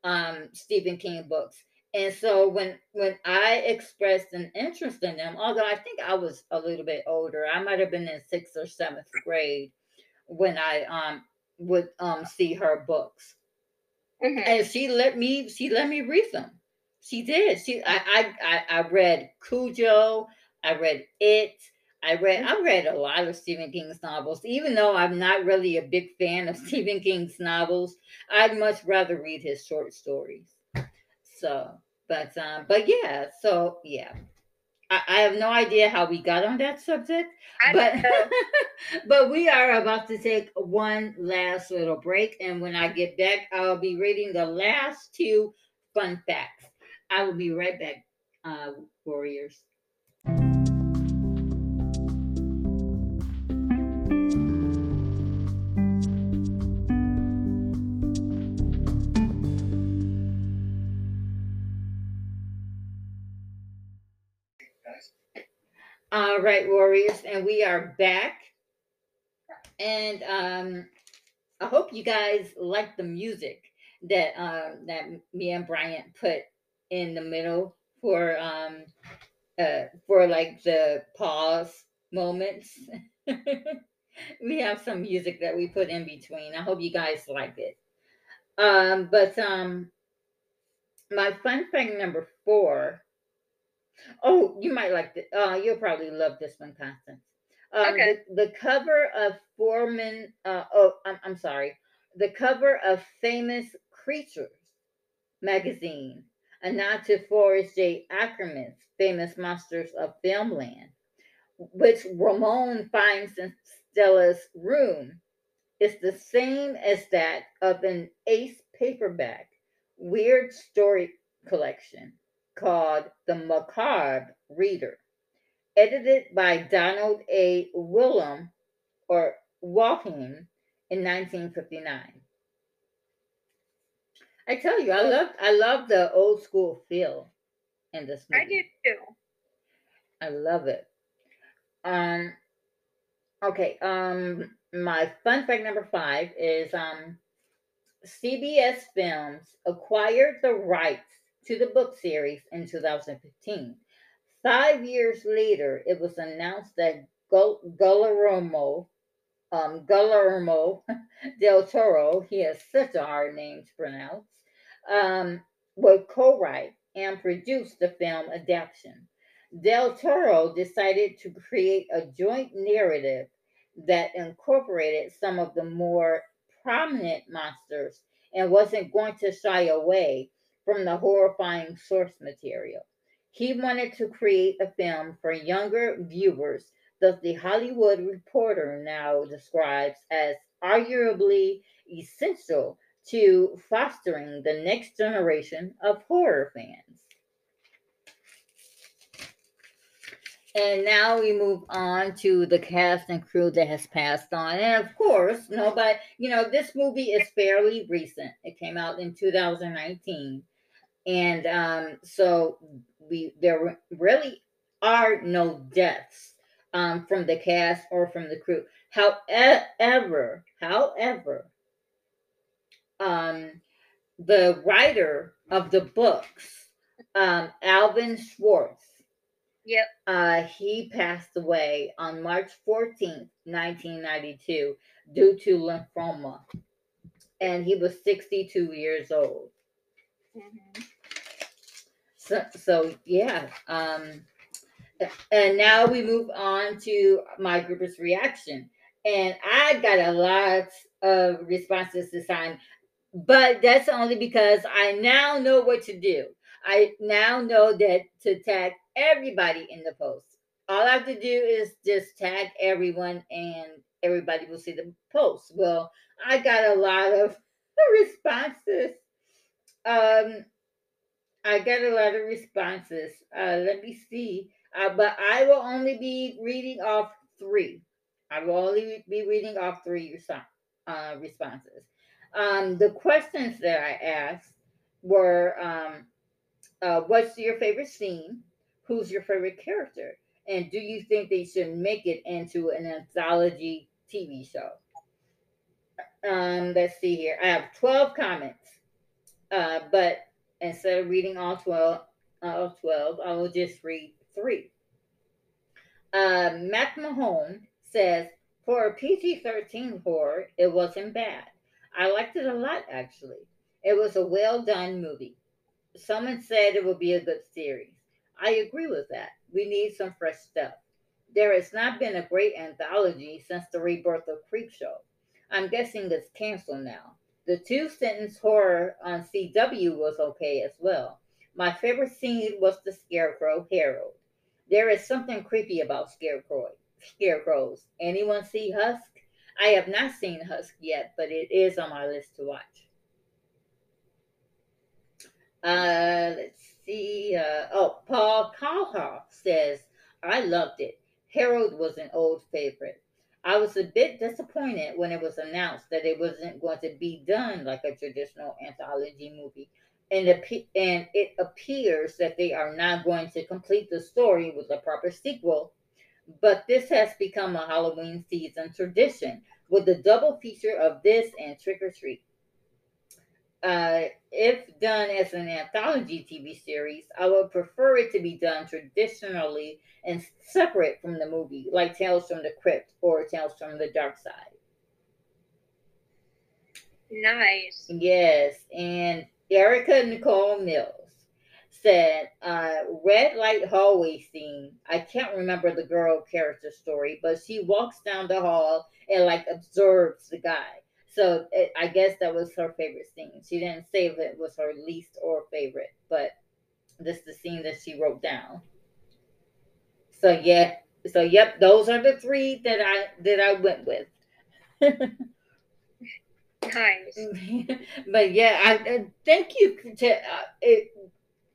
um, Stephen King books. And so when when I expressed an interest in them, although I think I was a little bit older, I might have been in sixth or seventh grade when I um would um see her books. Mm-hmm. and she let me she let me read them. She did. She i i i, I read cujo i read it i read i read a lot of stephen king's novels. Even though i'm not really a big fan of stephen king's novels i'd much rather read his short stories. So but um but yeah so yeah. I, I have no idea how we got on that subject I but but we are about to take one last little break and when i get back i'll be reading the last two fun facts. I will be right back uh warriors right warriors and we are back. And um i hope you guys like the music that um that me and bryant put in the middle for um uh for like the pause moments. We have some music that we put in between. I hope you guys like it. Um but um my fun fact number four Oh, you might like it. Uh, you'll probably love this one, Constance. Um, Okay. the, the cover of Foreman. Uh, oh, I'm, I'm sorry. The cover of Famous Creatures magazine, a nod to Forrest J. Ackerman's Famous Monsters of Filmland, which Ramon finds in Stella's room, is the same as that of an Ace paperback weird story collection called The Macabre Reader, edited by Donald A. Willem or Walheim in 1959. I tell you, I love I love the old school feel in this movie. I do too. I love it. Um okay, um my fun fact number 5 is um CBS Films acquired the rights to the book series in 2015. 5 years later, it was announced that Guillermo um, del Toro, he has such a hard name to pronounce, um, would co write and produce the film adaptation. Del Toro decided to create a joint narrative that incorporated some of the more prominent monsters and wasn't going to shy away from the horrifying source material. He wanted to create a film for younger viewers that the Hollywood Reporter now describes as arguably essential to fostering the next generation of horror fans. And now we move on to the cast and crew that has passed on. And of course, nobody, you know, this movie is fairly recent. It came out in 2019. And um, so we there really are no deaths um, from the cast or from the crew. However, however, um, the writer of the books, um, Alvin Schwartz, Yep. uh, he passed away on March 14th, 1992, due to lymphoma. And he was 62 years old. Mhm. So, so yeah. Um, and now we move on to my group's reaction. And I got a lot of responses this time, but that's only because I now know what to do. I now know that to tag everybody in the post. All I have to do is just tag everyone and everybody will see the post. Well, I got a lot of responses. Um, I got a lot of responses. Uh, let me see. Uh, but I will only be reading off three. I will only be reading off three uh, responses. Um, the questions that I asked were um, uh, What's your favorite scene? Who's your favorite character? And do you think they should make it into an anthology TV show? Um, let's see here. I have 12 comments, uh, but instead of reading all 12, all 12, I will just read three. Uh, Matt Mahone says, for a PG 13 horror, it wasn't bad. I liked it a lot, actually. It was a well done movie. Someone said it would be a good series. I agree with that. We need some fresh stuff. There has not been a great anthology since the rebirth of Creepshow. I'm guessing it's canceled now. The two sentence horror on CW was okay as well. My favorite scene was the Scarecrow Harold. There is something creepy about scarecrow, scarecrows. Anyone see Husk? I have not seen Husk yet, but it is on my list to watch. Uh, let's see. Uh, oh, Paul Kalhoff says, I loved it. Harold was an old favorite. I was a bit disappointed when it was announced that it wasn't going to be done like a traditional anthology movie. And, and it appears that they are not going to complete the story with a proper sequel. But this has become a Halloween season tradition with the double feature of this and Trick or Treat. Uh, if done as an anthology TV series, I would prefer it to be done traditionally and separate from the movie, like Tales from the Crypt or Tales from the Dark Side. Nice. Yes, and Erica Nicole Mills said, uh, red light hallway scene. I can't remember the girl character story, but she walks down the hall and like observes the guy. So it, I guess that was her favorite scene. She didn't say if it was her least or favorite, but this is the scene that she wrote down. So yeah, so yep, those are the three that I that I went with. nice. but yeah, I uh, thank you to uh, it,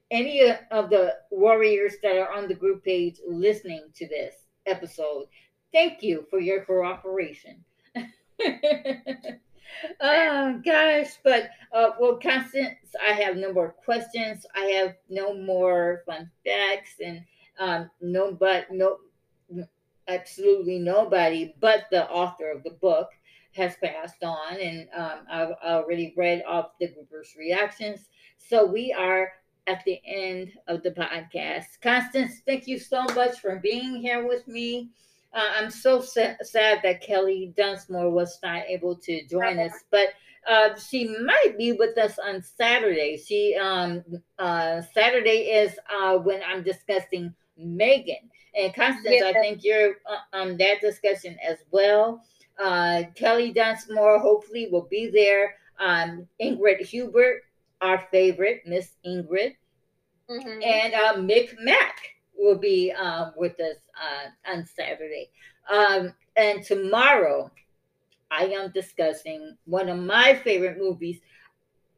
any of the warriors that are on the group page listening to this episode, thank you for your cooperation. oh gosh, but uh, well, Constance, I have no more questions. I have no more fun facts, and um, no, but no, absolutely nobody but the author of the book has passed on, and um, I've already read off the groupers' reactions. So we are at the end of the podcast. Constance, thank you so much for being here with me. Uh, I'm so sa- sad that Kelly Dunsmore was not able to join us, but uh, she might be with us on Saturday. She um uh Saturday is uh when I'm discussing Megan and Constance. Yeah. I think you're uh, on that discussion as well. Uh, Kelly Dunsmore hopefully will be there. Um, Ingrid Hubert, our favorite, Miss Ingrid, mm-hmm. and uh, Mick Mack will be um, with us uh, on Saturday. Um, and tomorrow, I am discussing one of my favorite movies,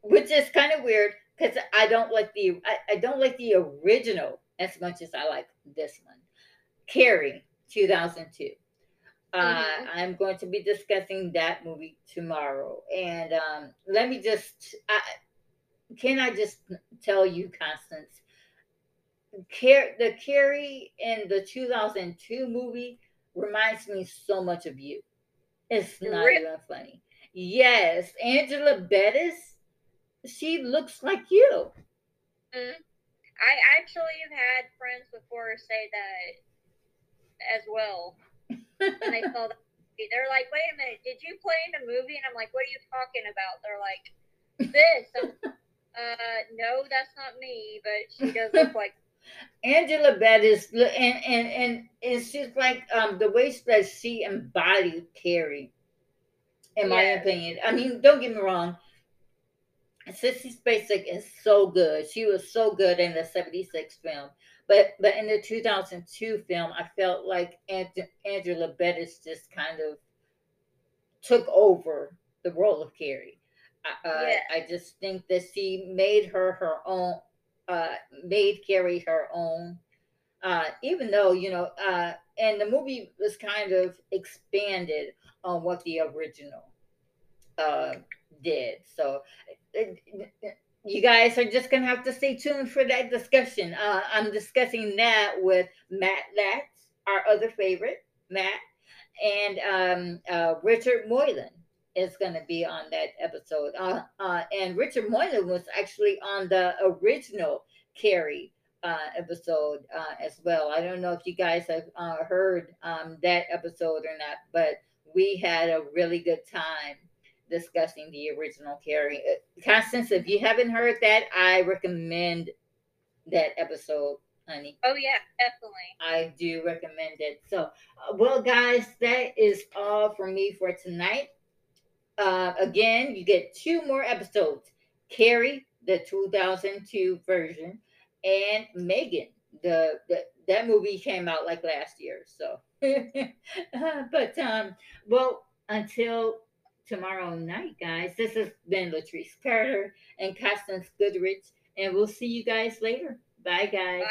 which is kind of weird because I don't like the I, I, don't like the original as much as I like this one. Carrie, 2002. Uh, mm-hmm. I'm going to be discussing that movie tomorrow, and um, let me just I, can I just tell you, Constance, Car- the Carrie in the 2002 movie reminds me so much of you. It's not really? even funny. Yes, Angela Bettis, she looks like you. Mm. I actually have had friends before say that as well. and they saw that they're like, wait a minute, did you play in a movie? And I'm like, what are you talking about? They're like, this. uh, no, that's not me, but she does look like Angela Bettis, and and and it's just like um the way that she embodied Carrie, in my opinion. I mean, don't get me wrong. Sissy Spacek is so good. She was so good in the '76 film, but but in the 2002 film, I felt like Aunt, Angela Bettis just kind of took over the role of Carrie. Uh, yeah. I just think that she made her her own uh, made Carrie her own. Uh, even though you know, uh, and the movie was kind of expanded on what the original uh, did. So, you guys are just gonna have to stay tuned for that discussion. Uh, I'm discussing that with Matt Latz, our other favorite, Matt, and um, uh, Richard Moylan is going to be on that episode. Uh, uh, and Richard Moylan was actually on the original Carrie uh, episode uh, as well. I don't know if you guys have uh, heard um, that episode or not, but we had a really good time discussing the original Carrie. Uh, Constance, if you haven't heard that, I recommend that episode honey. Oh yeah, definitely. I do recommend it. So, uh, well, guys, that is all for me for tonight. Uh, again, you get two more episodes Carrie, the 2002 version, and Megan. The, the that movie came out like last year. So, but um, well, until tomorrow night, guys. This has been Latrice Carter and Constance Goodrich, and we'll see you guys later. Bye, guys. Bye.